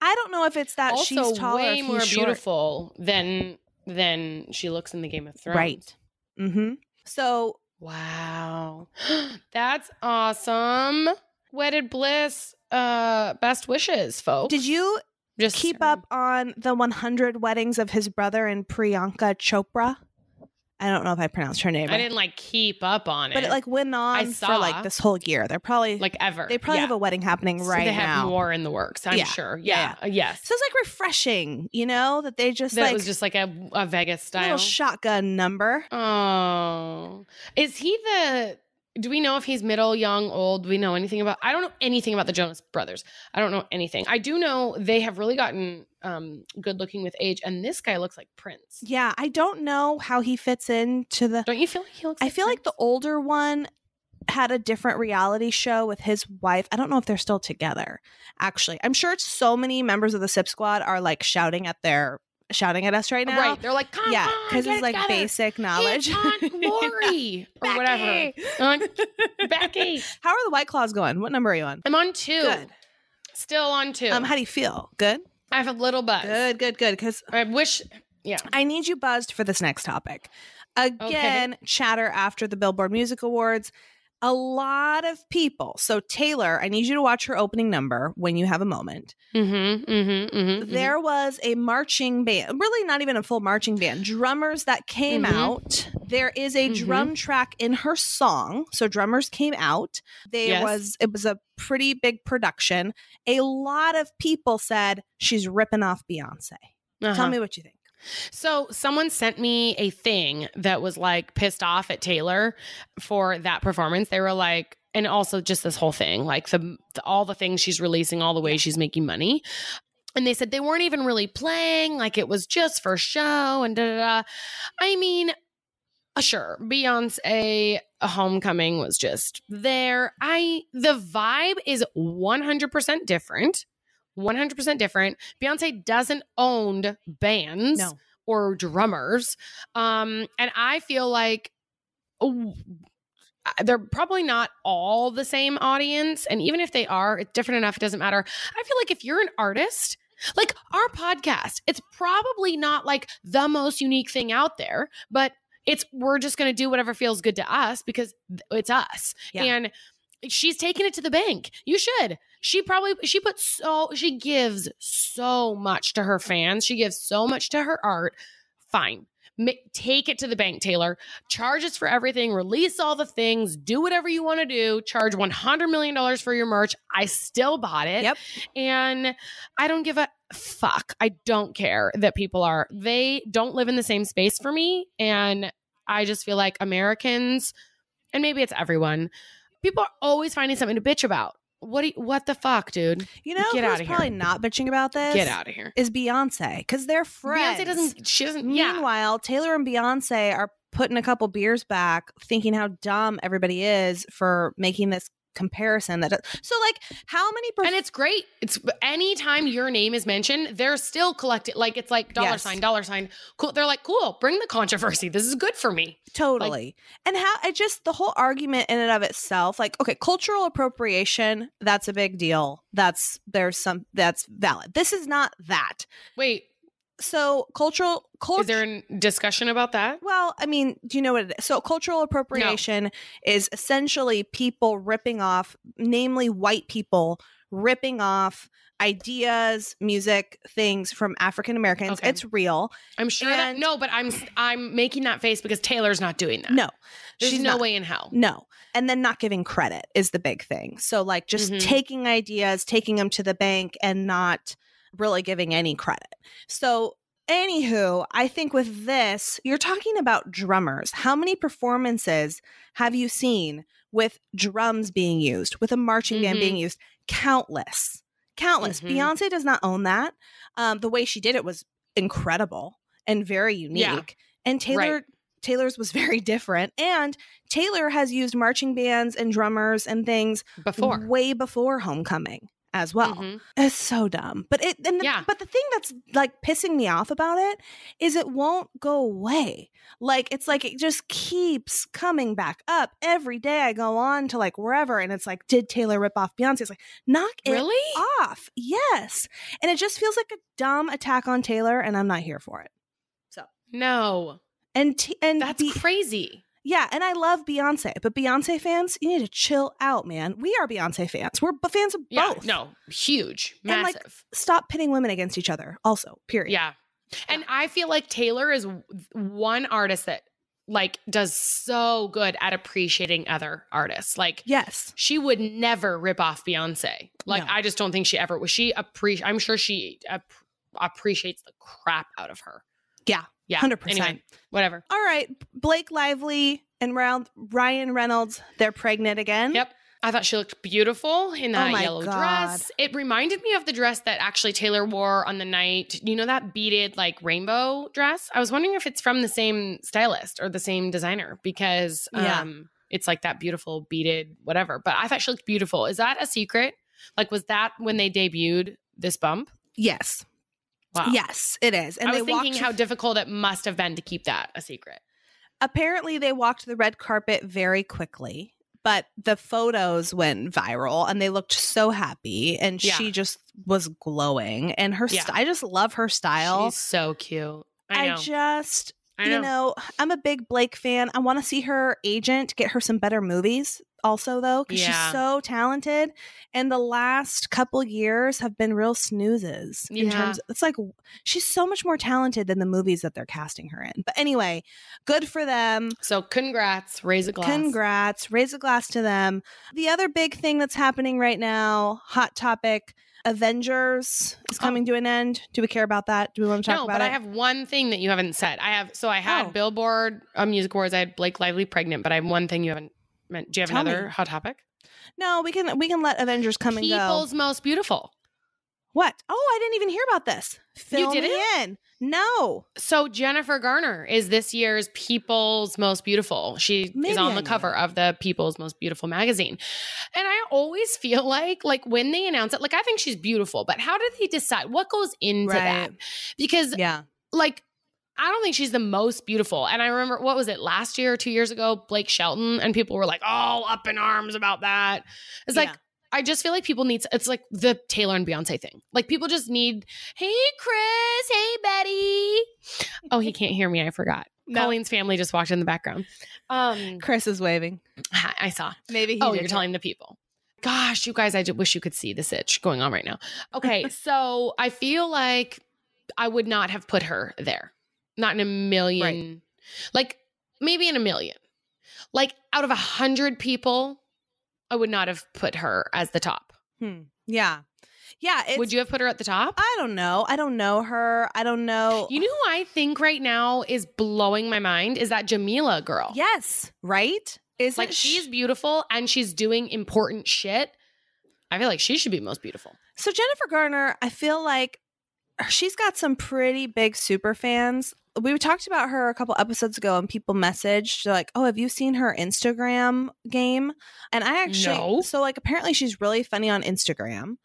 I don't know if it's that also she's taller. way more short. beautiful than than she looks in the Game of Thrones. Right. Mm-hmm. So Wow. That's awesome. Wedded bliss. Uh best wishes, folks. did you just keep up on the 100 weddings of his brother and Priyanka Chopra? I don't know if I pronounced her name. I didn't like keep up on it. but it like went on for saw. like this whole year. They're probably like ever. they probably Yeah. have a wedding happening So right they have now. more in the works, I'm Yeah. sure. Yeah, Yeah. Uh, Yes. So it's like refreshing, you know, that they just that like was just like a, a Vegas little style. shotgun number. oh. Is he the do we know if he's middle, young, old? Do we know anything about I don't know anything about the Jonas brothers. I don't know anything. I do know they have really gotten um good looking with age, and this guy looks like Prince. Yeah, I don't know how he fits into the. Don't you feel like he looks I like feel like the older one had a different reality show with his wife. I don't know if they're still together. Actually, I'm sure so many members of the Sip Squad are like shouting at their shouting at us right now. Right. They're like, come yeah, because it's like together. basic knowledge. It's Lori or whatever. Becky! How are the White Claws going? What number are you on? I'm on two. Good. Still on two. Um, how do you feel? Good. I have a little buzz. Good. Good. Good. Because I wish. Yeah. I need you buzzed for this next topic. Again, chatter after the Billboard Music Awards. A lot of people. So, Taylor, I need you to watch her opening number when you have a moment. Mm-hmm. Mm-hmm. Mm-hmm. There was a marching band, really not even a full marching band, drummers that came Mhm. out. There is a drum track in her song. So, drummers came out. There Yes. was, it was a pretty big production. A lot of people said she's ripping off Beyonce. Tell Uh-huh. me what you think. So someone sent me a thing that was like pissed off at Taylor for that performance. They were like, and also just this whole thing, like the, the all the things she's releasing, all the ways she's making money. And they said they weren't even really playing, like it was just for show and da da da. I mean, uh, sure, Beyonce a Homecoming was just there. I the vibe is 100% different. 100% different. Beyonce doesn't own bands No. or drummers. Um and I feel like oh, they're probably not all the same audience. And even if they are, it's different enough. It doesn't matter. I feel like if you're an artist, like our podcast, it's probably not like the most unique thing out there, but it's we're just going to do whatever feels good to us because it's us. Yeah. And she's taking it to the bank. You should. She probably she puts so she gives so much to her fans. She gives so much to her art. Fine. Take it to the bank, Taylor. Charge us for everything. Release all the things. Do whatever you want to do. Charge $100 million for your merch. I still bought it. Yep. And I don't give a fuck. I don't care that people are, they don't live in the same space for me. And I just feel like Americans, and maybe it's everyone, people are always finding something to bitch about. What do you, what the fuck, dude? You know Get who's outta here. probably not bitching about this? Get out of here. Is Beyonce because they're friends. Beyonce doesn't, she doesn't, yeah. Meanwhile, Taylor and Beyonce are putting a couple beers back, thinking how dumb everybody is for making this comparison. That so like how many perf- And it's great. It's anytime your name is mentioned, they're still collected. Like it's like dollar Yes. sign, dollar sign. Cool. They're like, cool. Bring the controversy. This is good for me. totally and how i just the whole argument in and of itself like okay cultural appropriation that's a big deal that's there's some that's valid this is not that Wait, so cultural culture is there a discussion about that? Well, I mean, do you know what it is? So, cultural appropriation is essentially people ripping off, namely white people, ripping off ideas, music, things from African Americans. Okay. It's real. I'm sure that no, but I'm I'm making that face because Taylor's not doing that. No, there's she's no not. way in hell. No. And then not giving credit is the big thing. So, like, just Mhm. taking ideas, taking them to the bank, and not really giving any credit. So, anywho, I think with this, you're talking about drummers. How many performances have you seen with drums being used, with a marching band Mhm. being used? Countless. Countless. Mhm. Beyonce does not own that. Um, the way she did it was incredible and very unique. Yeah. And Taylor Right. Taylor's was very different. And Taylor has used marching bands and drummers and things Before. way before Homecoming as well. Mhm. It's so dumb. But it and the, Yeah. but the thing that's like pissing me off about it is it won't go away. Like it's like it just keeps coming back up every day. I go on to like wherever and it's like, did Taylor rip off Beyonce? It's like, knock it Really? off. Yes. And it just feels like a dumb attack on Taylor, and I'm not here for it. So. No. And t- and That's crazy. Yeah, and I love Beyonce, but Beyonce fans, you need to chill out, man. We are Beyonce fans. We're b- fans of Yeah. both. No. Huge. And, like, Massive. Stop pitting women against each other. Also, period. yeah. And I feel like Taylor is one artist that like does so good at appreciating other artists. Like Yes. she would never rip off Beyonce. Like No. I just don't think she ever was. She appreciate. I'm sure she ap- appreciates the crap out of her. Yeah. Yeah, 100%. Anyway, whatever. All right. Blake Lively and Ryan Ryan Reynolds, they're pregnant again. Yep. I thought she looked beautiful in that Oh yellow God. dress. It reminded me of the dress that actually Taylor wore on the night. You know that beaded like rainbow dress? I was wondering if it's from the same stylist or the same designer because Yeah. um it's like that beautiful beaded whatever. But I thought she looked beautiful. Is that a secret? Like was that when they debuted this bump? Yes. Wow. Yes, it is. And I was thinking walked how difficult it must have been to keep that a secret. apparently they walked the red carpet very quickly but the photos went viral and they looked so happy and Yeah. she just was glowing and her Yeah. st- i just love her style She's so cute. I know. just I know. you know i'm a big blake fan i want to see her agent get her some better movies also though because Yeah. she's so talented and the last couple years have been real snoozes in Yeah. terms it's like she's so much more talented than the movies that they're casting her in but anyway good for them so congrats. Raise a glass. Congrats. Raise a glass to them. The other big thing that's happening right now, hot topic, Avengers is Oh. coming to an end. Do we care about that? Do we want to talk no, about it? No, but? I have one thing that you haven't said. I have so I had Oh. Billboard uh, Music Awards. I had Blake Lively pregnant, but I have one thing you haven't meant. Do you have Tell another me. hot topic? no, we can we can let Avengers come and go. People's most beautiful. What? Oh, I didn't even hear about this. Fill You me didn't? in. No. So Jennifer Garner is this year's People's Most Beautiful. She Maybe is on the cover of the People's Most Beautiful magazine. And I always feel like like when they announce it, like I think she's beautiful, but how do they decide what goes into that? Because Yeah. like I don't think she's the most beautiful. And I remember what was it last year or two years ago, Blake Shelton, and people were like all up in arms about that. It's like Yeah. I just feel like people need. It's like the Taylor and Beyonce thing. Like people just need. Hey, Chris. Hey, Betty. Oh, he can't hear me. I forgot. No. Colleen's family just walked in the background. Um, Chris is waving. I I saw. Maybe he Oh, you're too. telling the people. Gosh, you guys, I just wish you could see this itch going on right now. Okay, so I feel like I would not have put her there. Not in a million. Like maybe in a million. Like out of a hundred people, I would not have put her as the top. Hmm. Yeah. Yeah. It's, would you have put her at the top? I don't know. I don't know her. I don't know. You know who I think right now is blowing my mind is that Jameela girl. yes. Right? Is Like she's beautiful and she's doing important shit. I feel like she should be most beautiful. So Jennifer Garner, I feel like she's got some pretty big super fans. We talked about her a couple episodes ago, and people messaged like, "Oh, have you seen her Instagram game?" And I actually, No. so like, apparently she's really funny on Instagram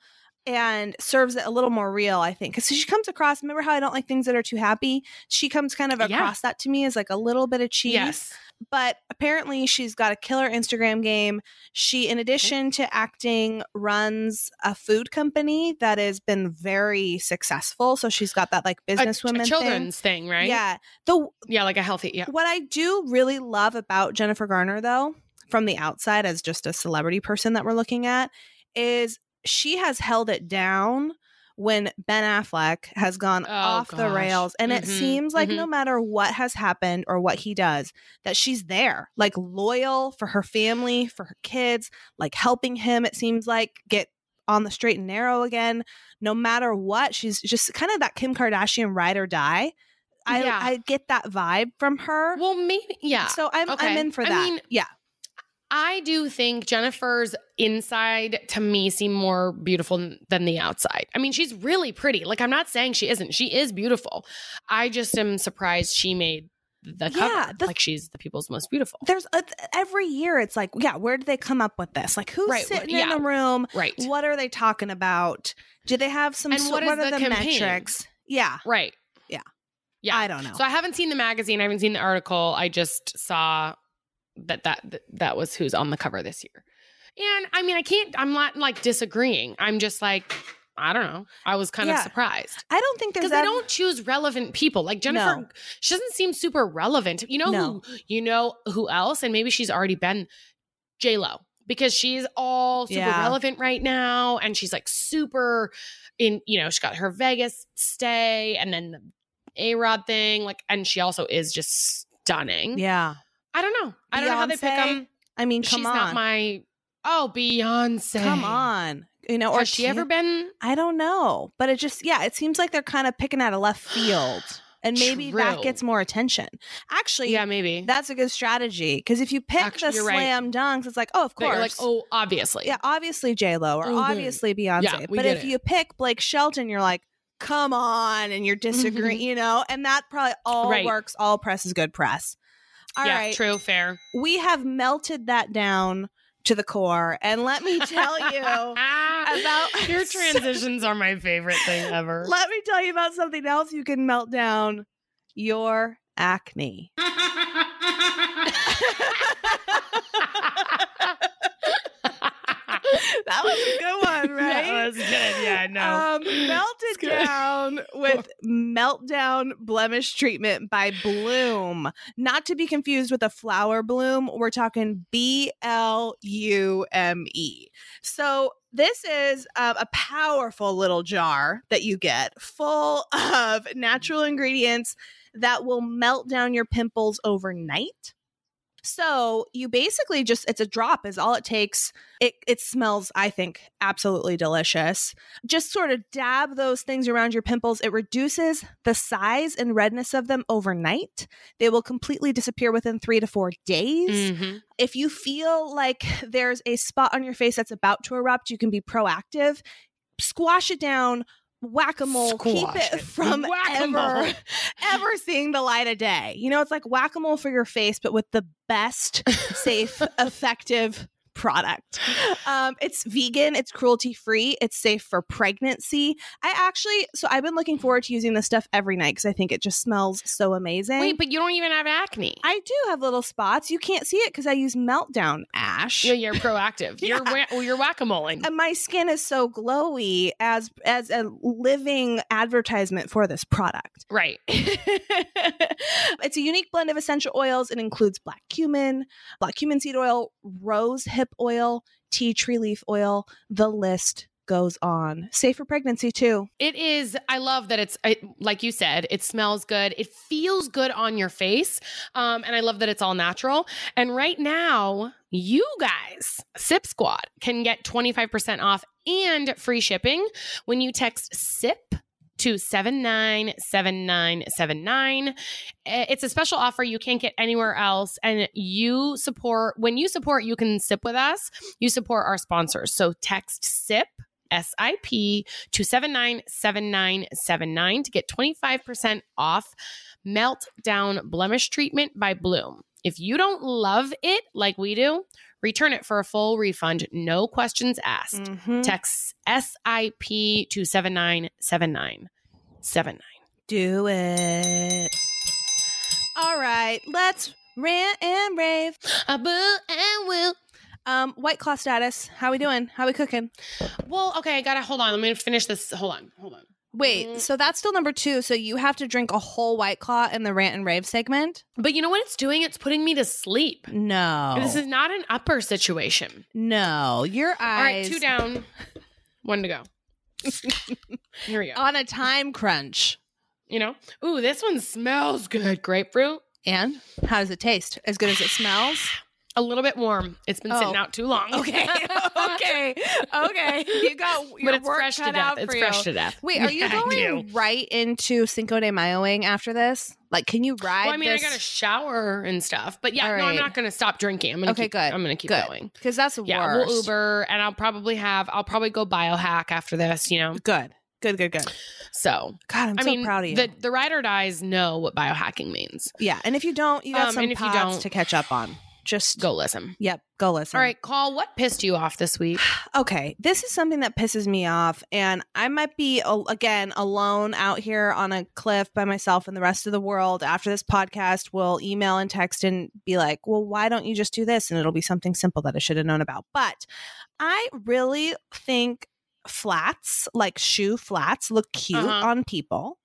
and serves it a little more real, I think, because she comes across. Remember how I don't like things that are too happy? She comes kind of Yeah. across that to me as like a little bit of cheese Yes. But apparently she's got a killer Instagram game. She, in addition to acting, runs a food company that has been very successful. So she's got that like businesswoman a children's thing, right? Yeah. The Yeah, like a healthy. Yeah. what I do really love about Jennifer Garner, though, from the outside as just a celebrity person that we're looking at, is she has held it down when Ben Affleck has gone Oh, off the rails. And it Mhm, seems like mhm. no matter what has happened or what he does, that she's there, like loyal for her family, for her kids, like helping him, it seems like, get on the straight and narrow again. No matter what, she's just kind of that Kim Kardashian ride or die. I, Yeah. I get that vibe from her. Well, maybe. Yeah. So I'm I'm in for I that. mean, yeah. I do think Jennifer's inside to me seem more beautiful than the outside. I mean, she's really pretty. Like, I'm not saying she isn't. She is beautiful. I just am surprised she made the cover. Yeah, the- like, she's the people's most beautiful. There's a, every year it's like, yeah, where did they come up with this? Like who's Right, sitting yeah. in the room? Right. What are they talking about? Do they have some And what is are the the metrics? Yeah. Right. Yeah. Yeah. I don't know. So I haven't seen the magazine. I haven't seen the article. I just saw that that that, was who's on the cover this year. And I mean, I can't. I'm not like disagreeing. I'm just like, I don't know. I was kind Yeah. of surprised I don't think there's because they don't choose relevant people. Like Jennifer, No. she doesn't seem super relevant. You know No. who? You know who else? And maybe she's already been J Lo because she's all super Yeah. relevant right now, and she's like super in. You know, she got her Vegas stay, and then the A Rod thing. Like, and she also is just stunning. Yeah. I don't know. I don't know how they pick them. I mean, She's come on. not my. Oh, Beyonce. come on. You know, or Has she ever been? I don't know. But it just yeah, it seems like they're kind of picking out of left field. And maybe that gets more attention. Actually, Yeah, maybe. that's a good strategy. Because if you pick Actually, the you're right. slam dunks, it's like, oh, of course. like, oh, obviously. Yeah, obviously J Lo or good. obviously Beyonce. Yeah, but if it. you pick Blake Shelton, you're like, come on, and you're disagreeing, you know, and that probably all Mm-hmm. Works. All press is good press. All right, yeah, true, fair. we have melted that down to the core, and let me tell you. about- your transitions are my favorite thing ever. Let me tell you about something else you can melt down your acne. That was a good one, right? That was good. Yeah, no. Um, melted down with meltdown blemish treatment by Blume. Not to be confused with a flower bloom. We're talking B L U M E. So this is um, a powerful little jar that you get full of natural ingredients that will melt down your pimples overnight. So you basically just it's a drop is all it takes. It it smells I think absolutely delicious. Just sort of dab those things around your pimples. It reduces the size and redness of them overnight. They will completely disappear within 3 to 4 days. Mhm. If you feel like there's a spot on your face that's about to erupt, you can be proactive. Squash it down, whack-a-mole, keep it it. from Whack-a-mole. ever ever seeing the light of day. You know, it's like whack-a-mole for your face, but with the best, safe, effective product. Um, it's vegan, it's cruelty free, it's safe for pregnancy. I actually, so I've been looking forward to using this stuff every night because I think it just smells so amazing. Wait, but you don't even have acne. I do have little spots. You can't see it because I use Meltdown Ash. Yeah, you're proactive. You're wha- well, you're whack a moling. and my skin is so glowy as as a living advertisement for this product. right. it's a unique blend of essential oils. It includes black cumin, black cumin seed oil, rose hip oil, tea tree leaf oil. The list goes on. Safe for pregnancy too. It is. I love that it's it, like you said. It smells good. It feels good on your face, um, and I love that it's all natural. And right now, you guys, Sip Squad, can get twenty five percent off and free shipping when you text SIP to 797979. Eh, It's a special offer you can't get anywhere else. And you support, when you support, you can sip with us. You support our sponsors. So text SIP, S I P, to 797979 to get 25% off Meltdown Blemish Treatment by Blume. If you don't love it like we do, return it for a full refund, no questions asked. Mhm. Text SIP to 797979. Do it. All right, let's rant and rave. A boo and will. Um, White Claw status. How we doing? How we cooking? Well, okay, I gotta hold on. Let me finish this. Hold on, hold on. Wait, Mm. so that's still number two. So you have to drink a whole White Claw in the rant and rave segment? But you know what it's doing? It's putting me to sleep. No. This is not an upper situation. no. Your eyes All right, two down, one to go. Here we go. on a time crunch. You know, ooh, this one smells good. Grapefruit, And how does it taste? As good as it smells? A little bit warm. It's been sitting Oh. out too long. Okay. okay. Okay. You got your but it's work fresh to death. out It's fresh you. to death. Wait, are you Yeah, going right into Cinco de Mayoing after this? Like, can you ride Well, I mean, this? I got to shower and stuff, but yeah, All no, I'm not going to stop drinking. I'm going to Okay, keep. good. I'm going to keep Good. going. Because that's the Yeah, worst. we'll Uber, and I'll probably have. I'll probably go biohack after this. You know, Good. Good, good, good. so God, I'm I so mean, proud of you. the the ride or dies know what biohacking means. yeah. And if you don't, you got Um, some and if you pods don't- to catch up on. Just Go listen. Yep. Go listen. All right, call. What pissed you off this week? Okay, this is something that pisses me off, and I might be again alone out here on a cliff by myself, and the rest of the world after this podcast will email and text and be like, "Well, why don't you just do this?" And it'll be something simple that I should have known about. But I really think flats, like shoe flats, look cute Uh-huh. on people.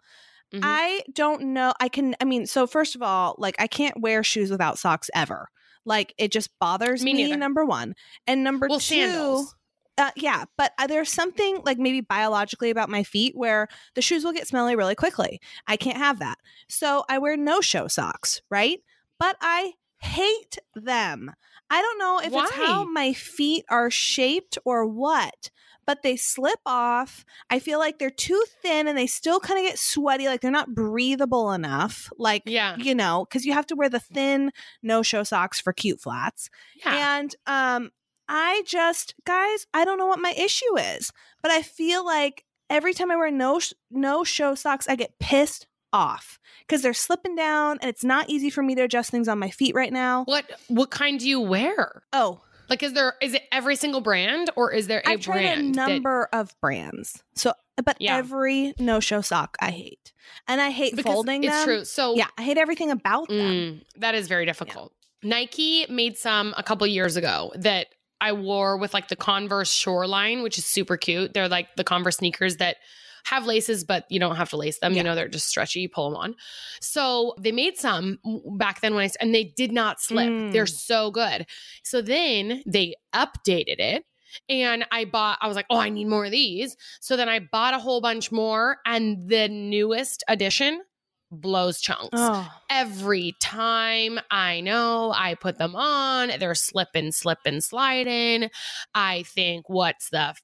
Mhm. I don't know. I can. I mean, so first of all, like I can't wear shoes without socks ever. Like it just bothers Me me. number one, and number well, two. sandals. Uh, yeah, but uh, there's something like maybe biologically about my feet where the shoes will get smelly really quickly. I can't have that. So I wear no show socks, right? But I hate them. I don't know if it's how my feet are shaped or what, but they slip off. I feel like they're too thin and they still kind of get sweaty, like they're not breathable enough. Like, Yeah, you know, because you have to wear the thin no show socks for cute flats. yeah. And um I just guys, I don't know what my issue is, but I feel like every time I wear no sh- no show socks, I get pissed off because they're slipping down and it's not easy for me to adjust things on my feet right now. what what kind do you wear? Oh, Like, is there is it every single brand or is there a I've tried a brand? that- number of brands. So, but Yeah. every no show sock I hate. And I hate because folding it's them. true. So Yeah, I hate everything about them. Mm, that is very difficult. Nike made some a couple years ago that I wore with like the Converse Shoreline, which is super cute. They're like the Converse sneakers that have laces, but you don't have to lace them. Yeah. You know, they're just stretchy. You pull them on. So they made some back then when I and they did not slip. Mm. They're so good. So then they updated it. And I bought, I was like, oh, I need more of these. So then I bought a whole bunch more. And the newest edition blows chunks Oh. every time I know I put them on, they're slipping, slipping, sliding. I think, what's the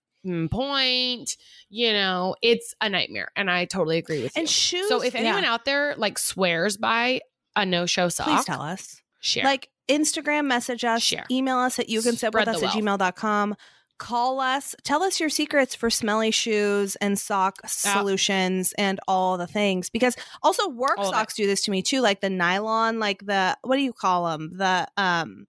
point? You know, it's a nightmare. And I totally agree with you. And shoes. so if anyone yeah, out there like swears by a no show sock, please tell us. share. Like Instagram message us, Share. email us at you can sip with us at gmail.com. Call us, tell us your secrets for smelly shoes and sock solutions and all the things. Because also work All socks do this to me too, like the nylon, like the what do you call them? The um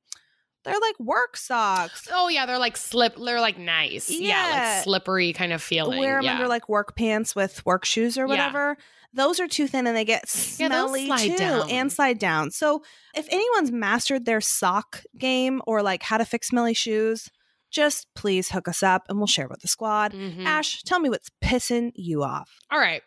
They're like work socks. Oh yeah, they're like slip. They're like nice. Yeah, Yeah. like slippery kind of feeling. Wear them yeah. under like work pants with work shoes or Yeah. whatever. Those are too thin and they get Yeah, smelly too down. and slide down. So if anyone's mastered their sock game or like how to fix smelly shoes, just please hook us up and we'll share with the squad. Mhm. Ash, tell me what's pissing you off. All right.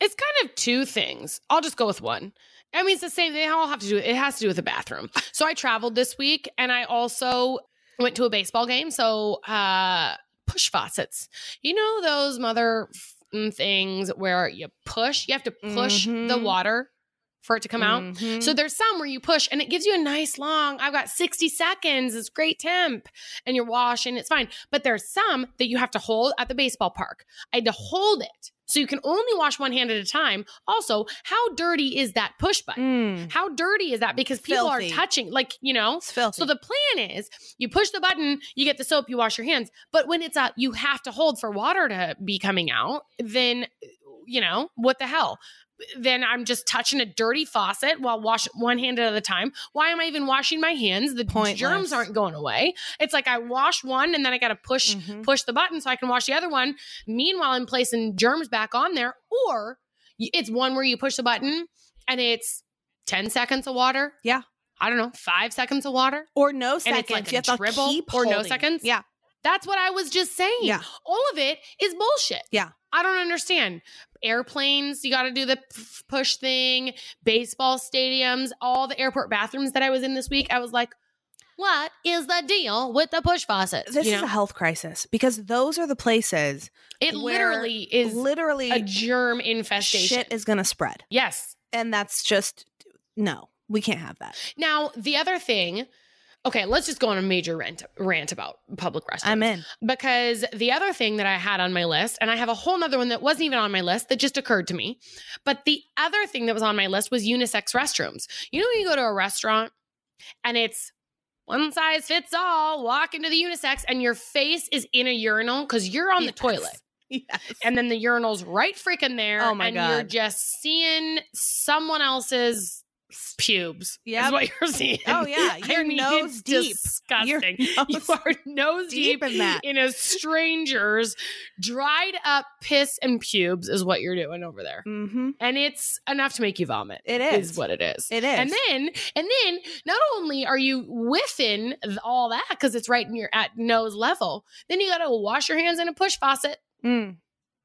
It's kind of two things. I'll just go with one. I mean, it's the same. They all have to do it. Has to do with the bathroom. So I traveled this week, and I also went to a baseball game. So uh, push faucets. You know those mother things where you push. You have to push the Mhm. water for it to come out. Mhm. So there's some where you push and it gives you a nice long, I've got 60 seconds, it's great temp, and you're washing, it's fine. But there's some that you have to hold at the baseball park. I had to hold it. So you can only wash one hand at a time. Also, how dirty is that push button? Mm, How dirty is that? Because people Filthy. are touching, like, you know, it's filthy. so the plan is you push the button, you get the soap, you wash your hands. But when it's a you have to hold for water to be coming out, then you know, what the hell? Then I'm just touching a dirty faucet while washing one hand at a time. Why am I even washing my hands? The Pointless. germs aren't going away. It's like I wash one and then I got to push Mhm. push the button so I can wash the other one. Meanwhile, I'm placing germs back on there. Or it's one where you push the button and it's 10 seconds of water. Yeah. I don't know, five seconds of water. or no seconds. it's like you a have to dribble keep or no seconds? Yeah. That's what I was just saying. Yeah. All of it is bullshit. Yeah. I don't understand. Airplanes, you got to do the push thing, baseball stadiums, all the airport bathrooms that I was in this week. I was like, what is the deal with the push faucets? This You is know? a health crisis because those are the places it literally is literally a germ infestation. shit is going to spread. yes. And that's just no. We can't have that. Now, the other thing, okay, let's just go on a major rant, rant about public restrooms. I'm in. because the other thing that I had on my list, and I have a whole nother one that wasn't even on my list that just occurred to me. But the other thing that was on my list was unisex restrooms. You know, when you go to a restaurant and it's one size fits all, walk into the unisex, and your face is in a urinal because you're on the toilet. Yes. And then the urinal's right freaking there. Oh my and you're just seeing someone else's pubes. Yeah, Is what you're seeing. Oh, yeah. I You're mean, nose it's deep. Disgusting. You're you nose are nose deep, deep in that. in a stranger's dried up piss and pubes is what you're doing over there. Mm-hmm. And it's enough to make you vomit. It is. Is what it is. It is. And then, and then, not only are you whiffing all that because it's right in your at nose level, then you got to wash your hands in a push faucet. Mm.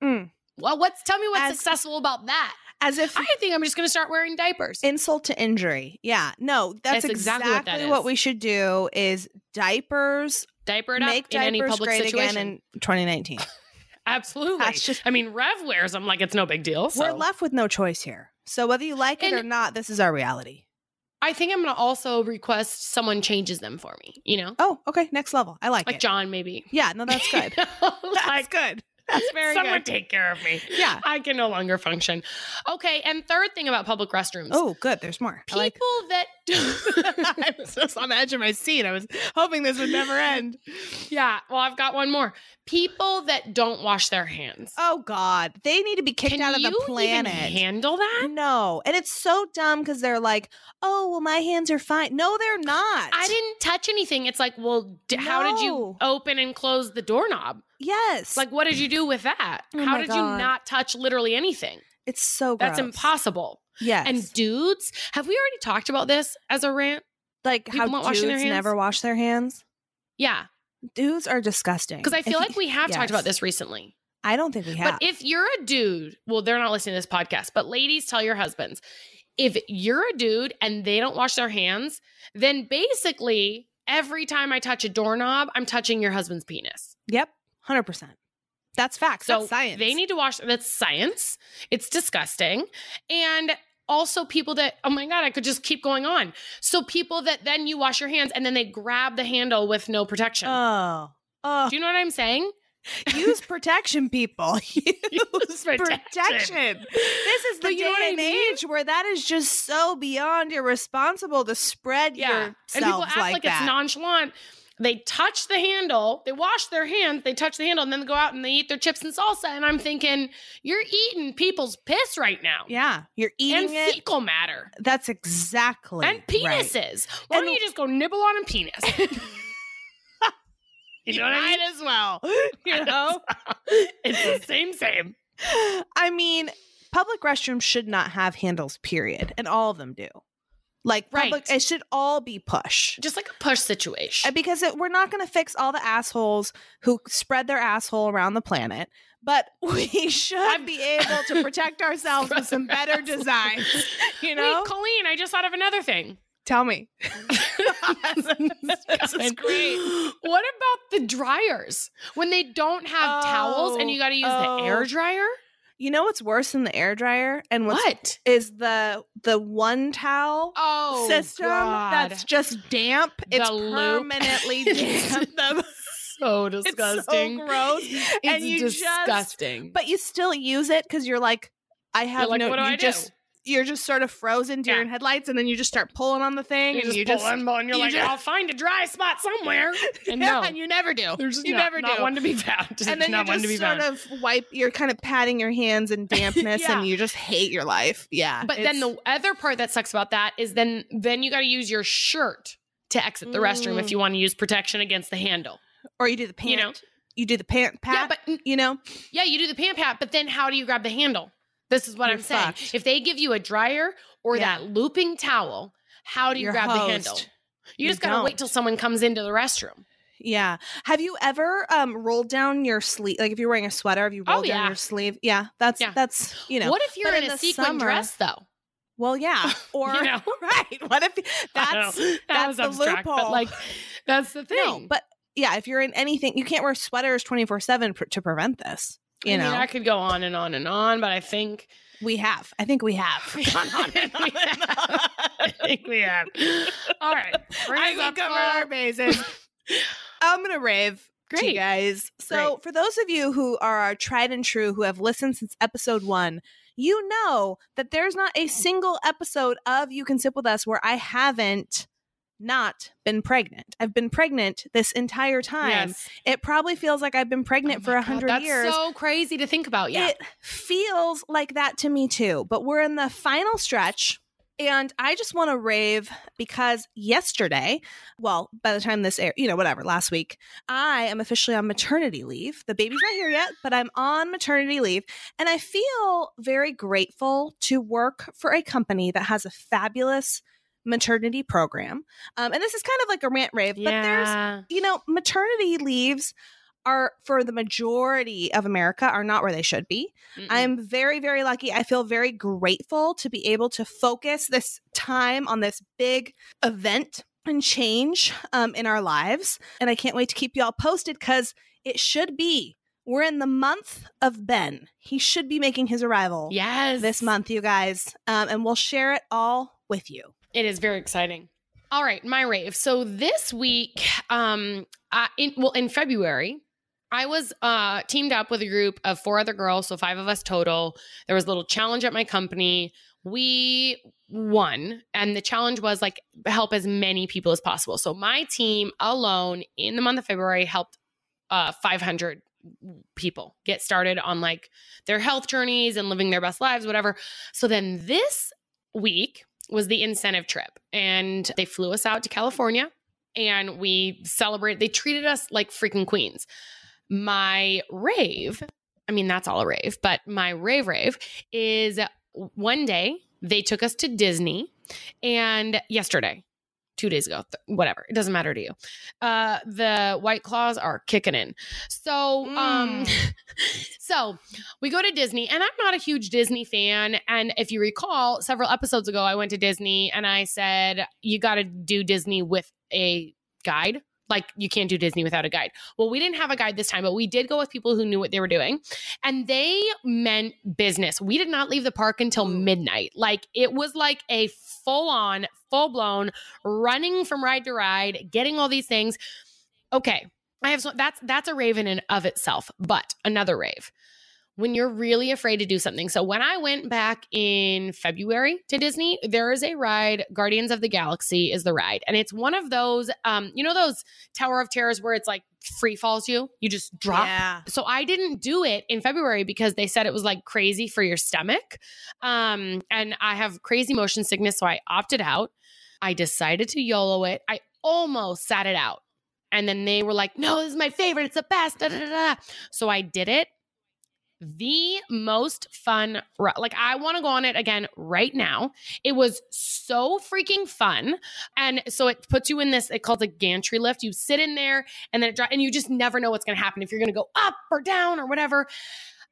Mm. Well, what's tell me what's As- successful about that? As if I think I'm just going to start wearing diapers. insult to injury. Yeah. No, that's, That's exactly exactly, what what, we should do is diapers Diaper it up make in any public great situation. again in 2019. Absolutely. That's just- I mean, Rev wears them like it's no big deal. So We're left with no choice here. So whether you like it or not, this is our reality. I think I'm going to also request someone changes them for me. You know, Oh, okay. Next level. I like, like it. John, maybe. Yeah, no, that's good. You know, that's like good. That's very someone good. take care of me. Yeah. I can no longer function. Okay, and third thing about public restrooms. Oh, good. There's more. People like- that I was just on the edge of my seat. I was hoping this would never end. yeah, well, I've got one more. People that don't wash their hands. Oh God, they need to be kicked Can out of the planet. handle that? no, and it's so dumb because they're like, "Oh, well, my hands are fine." No, they're not. I didn't touch anything. It's like, well, d- how did you open and close the doorknob? Yes, Like, what did you do with that? Oh how did God. you not touch literally anything? it's so That's impossible. Yes, And dudes, have we already talked about this as a rant? like people how dudes their hands? never wash their hands. Yeah, Dudes are disgusting. because I feel you- like we have yes. talked about this recently. I don't think we have. But if you're a dude, well, they're not listening to this podcast, but ladies, tell your husbands if you're a dude and they don't wash their hands, then basically every time I touch a doorknob, I'm touching your husband's penis. yep, hundred percent. That's facts. So That's science. they need to wash. That's science. It's disgusting. And also people that, oh my God, I could just keep going on. So people that then you wash your hands and then they grab the handle with no protection. Oh, oh, Do you know what I'm saying? use protection, people. Use protection. protection. This is the But you know day what I and mean? age where that is just so beyond irresponsible to spread Yeah. yourselves And people act like, like, it's nonchalant. They touch the handle, they wash their hands, they touch the handle, and then they go out and they eat their chips and salsa. And I'm thinking, you're eating people's piss right now. Yeah, you're eating and it. fecal matter. That's exactly And right. penises. Why don't you just go nibble on a penis? you know what I mean? as well. You know, it's the same, same. I mean, public restrooms should not have handles. Period, and all of them do. Like public, Right. it should all be push. Just like a push situation. Because it, we're not going to fix all the assholes who spread their asshole around the planet, but we should be able to protect ourselves with some better designs. You know, Wait, Colleen, I just thought of another thing. tell me. this is great. What about the dryers? When they don't have towels and Oh, you got to use oh. the air oh. dryer? You know what's worse than the air dryer, and what's What? is the the one towel Oh, system God. that's just damp. It's loop. permanently damp. The- so it's disgusting. so gross. It's and you just- disgusting. But you still use it because you're like, I have like, no. what do you I do? You're just sort of frozen your Yeah. headlights, and then you just start pulling on the thing, you and just you just and pull, and you're you like, just- I'll find a dry spot somewhere. And yeah, no, and you never do. there's you not, never not do. one to be found. and then not you one to be just sort found. of wipe. You're kind of patting your hands in dampness, Yeah. and you just hate your life. Yeah, But then the other part that sucks about that is then then you got to use your shirt to exit the restroom if Mm. you want to use protection against the handle. or you do the pant. you know. you do the pant pat. Yeah, but mm, you know, yeah, you do the pant pat, but then how do you grab the handle? This is what You're I'm saying. If they give you a dryer or Yeah. that looping towel, how do you You're grab the handle? You, You just gotta wait till someone comes into the restroom. Yeah. Have you ever um rolled down your sleeve? Like if you're wearing a sweater, have you Oh, rolled down your sleeve? Yeah. That's Yeah. that's you know. what if you're in, in a the sequin summer- dress though? Well, yeah. Or You know? right. What if that's. That that's the abstract, but loophole. like that's the thing. no? But yeah, if you're in anything, you can't wear sweaters twenty four seven to prevent this. You I mean, know, I could go on and on and on, but I think we have. I think we have. Gone on and on We have. I think we have. All right, I think Paul. our bases. I'm gonna rave. to you Great. guys. So, for those of you who are our tried and true, who have listened since episode one, you know that there's not a single episode of You Can Sip With Us where I haven't not been pregnant. I've been pregnant this entire time. Yes. It probably feels like I've been oh pregnant Oh for a hundred that's years. so crazy to think about. Yeah. It feels like that to me too. But we're in the final stretch. And I just want to rave because yesterday, well, by the time this air, you know, whatever, last week, I am officially on maternity leave. The baby's not here yet, but I'm on maternity leave. And I feel very grateful to work for a company that has a fabulous maternity program. Um, and this is kind of like a rant rave, but there's you know, maternity leaves are for the majority of America are not where they should be. Mm-mm. I'm very, very lucky. I feel very grateful to be able to focus this time on this big event and change um, in our lives. And I can't wait to keep y'all posted because it should be. We're in the month of Ben. He should be making his arrival yes. this month, you guys. Um, and we'll share it all with you. It is very exciting. All right, my rave. So this week, um, in, well, in February, I was uh, teamed up with a group of four other girls, so five of us total. There was a little challenge at my company. We won, and the challenge was like help as many people as possible. So my team alone in the month of February helped uh, 500 people get started on like their health journeys and living their best lives, whatever. So then this week was the incentive trip, and they flew us out to California, and we celebrated. They treated us like freaking queens my rave i mean that's all a rave but my rave rave is one day they took us to disney and yesterday two days ago th- whatever it doesn't matter to you. Uh the white claws are kicking in. So um so we go to disney and i'm not a huge disney fan and if you recall several episodes ago i went to disney and i said you got to do disney with a guide like you can't do Disney without a guide. Well, we didn't have a guide this time, but we did go with people who knew what they were doing. And they meant business. We did not leave the park until midnight. Like it was like a full on, full blown running from ride to ride, getting all these things. Okay. I have so that's that's a rave in and of itself, but another rave. When you're really afraid to do something. So when I went back in February to Disney, there is a ride, Guardians of the Galaxy is the ride. And it's one of those um you know those Tower of Terrors where it's like free falls you, you just drop. Yeah. So I didn't do it in February because they said it was like crazy for your stomach. Um and I have crazy motion sickness so I opted out. I decided to YOLO it. I almost sat it out. And then they were like, no, this is my favorite. It's the best. Da, da, da. So I did it. The most fun, like, I want to go on it again right now. It was so freaking fun. And so it puts you in this, it calls a gantry lift. You sit in there and then it, and you just never know what's going to happen if you're going to go up or down or whatever.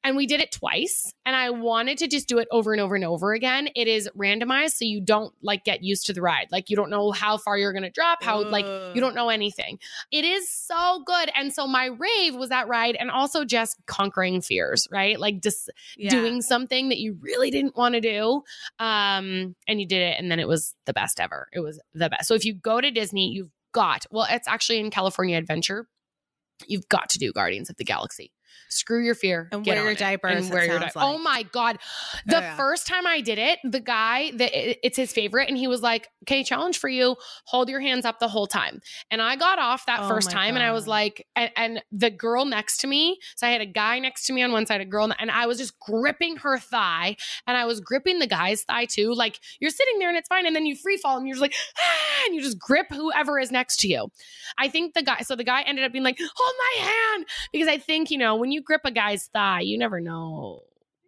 And we did it twice. And I wanted to just do it over and over and over again. It is randomized. So you don't like get used to the ride. Like you don't know how far you're going to drop, how, like, you don't know anything. It is so good. And so my rave was that ride and also just conquering fears, right? Like just Yeah. doing something that you really didn't want to do. Um, and you did it. And then it was the best ever. It was the best. So if you go to Disney, you've got, well, it's actually in California Adventure. You've got to do Guardians of the Galaxy. Screw your fear And get wear your it, diapers, And wear your sounds di- Oh my god! The Oh, yeah. first time I did it, the guy that it's his favorite, and he was like, "Okay, challenge for you: hold your hands up the whole time." And I got off that Oh first time, and I was like, and, and the girl next to me. So I had a guy next to me on one side, a girl, and I was just gripping her thigh, and I was gripping the guy's thigh too. Like you're sitting there and it's fine, and then you free fall, and you're just like, ah, and you just grip whoever is next to you. I think the guy, so the guy ended up being like, hold my hand, because I think you know when you grip a guy's thigh, you never know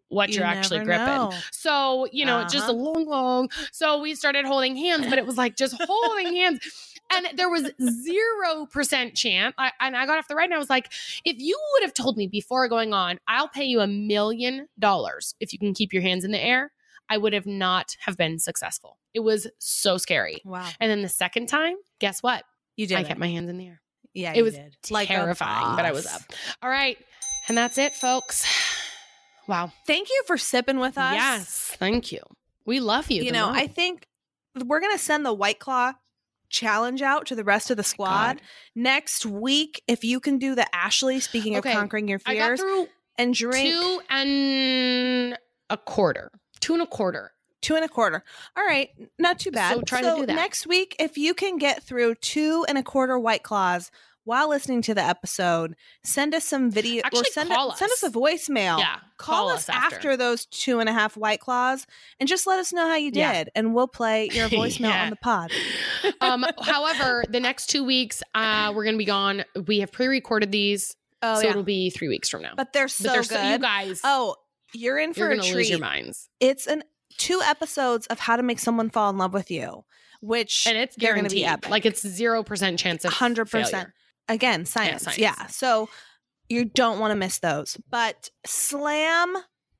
what You you're actually gripping. know. So, you know, it's just a Uh-huh. long, long. So we started holding hands, but it was like just holding hands. And there was 0% chance. I, and I got off the ride and I was like, if you would have told me before going on, I'll pay you a million dollars if you can keep your hands in the air, I would have not have been successful. It was so scary. Wow. And then the second time, guess what? You did. I kept my hands in the air. Yeah, it you was did. Like terrifying, but I was up. All right. And that's it, folks. Wow. Thank you for sipping with us. Yes. Thank you. We love you. You know. I think we're gonna send the White Claw challenge out to the rest of the squad God. next week. If you can do the Ashley, speaking Okay. of conquering your I got fears, through and drink two and a quarter. Two and a quarter. two and a quarter. All right, not too bad. So try to do that. next week. If you can get through two and a quarter White Claws while listening to the episode, send us some video or Actually, send call a, send us us. a voicemail. Yeah. Call, us after. those two and a half white claws and just let us know how you did Yeah. and we'll play your voicemail Yeah. on the pod. um, however, the next two weeks, uh, we're gonna be gone. We have pre-recorded these, Oh so yeah. it'll be three weeks from now. But they're so But they're good. so you guys. oh, you're in for you're a treat. lose your minds, It's an two episodes of how to make someone fall in love with you, which and it's gonna guaranteed. be epic. Like it's zero percent chance of 100%. failure. Again science. science. Yeah. So you don't want to miss those. But slam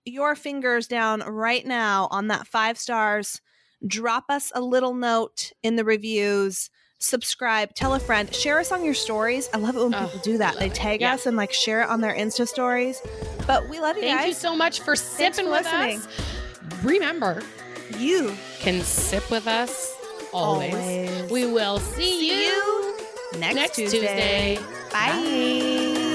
your fingers down right now on that five stars. Drop us a little note in the reviews. Subscribe, tell a friend, share us on your stories. I love it when Oh, people do that. They it. tag Yeah. us and like share it on their Insta stories. But we love you Thank guys. you so much for sipping for with listening. us. Remember, you can sip with us always. always. We will see, See you you next, next Tuesday. Tuesday. Bye.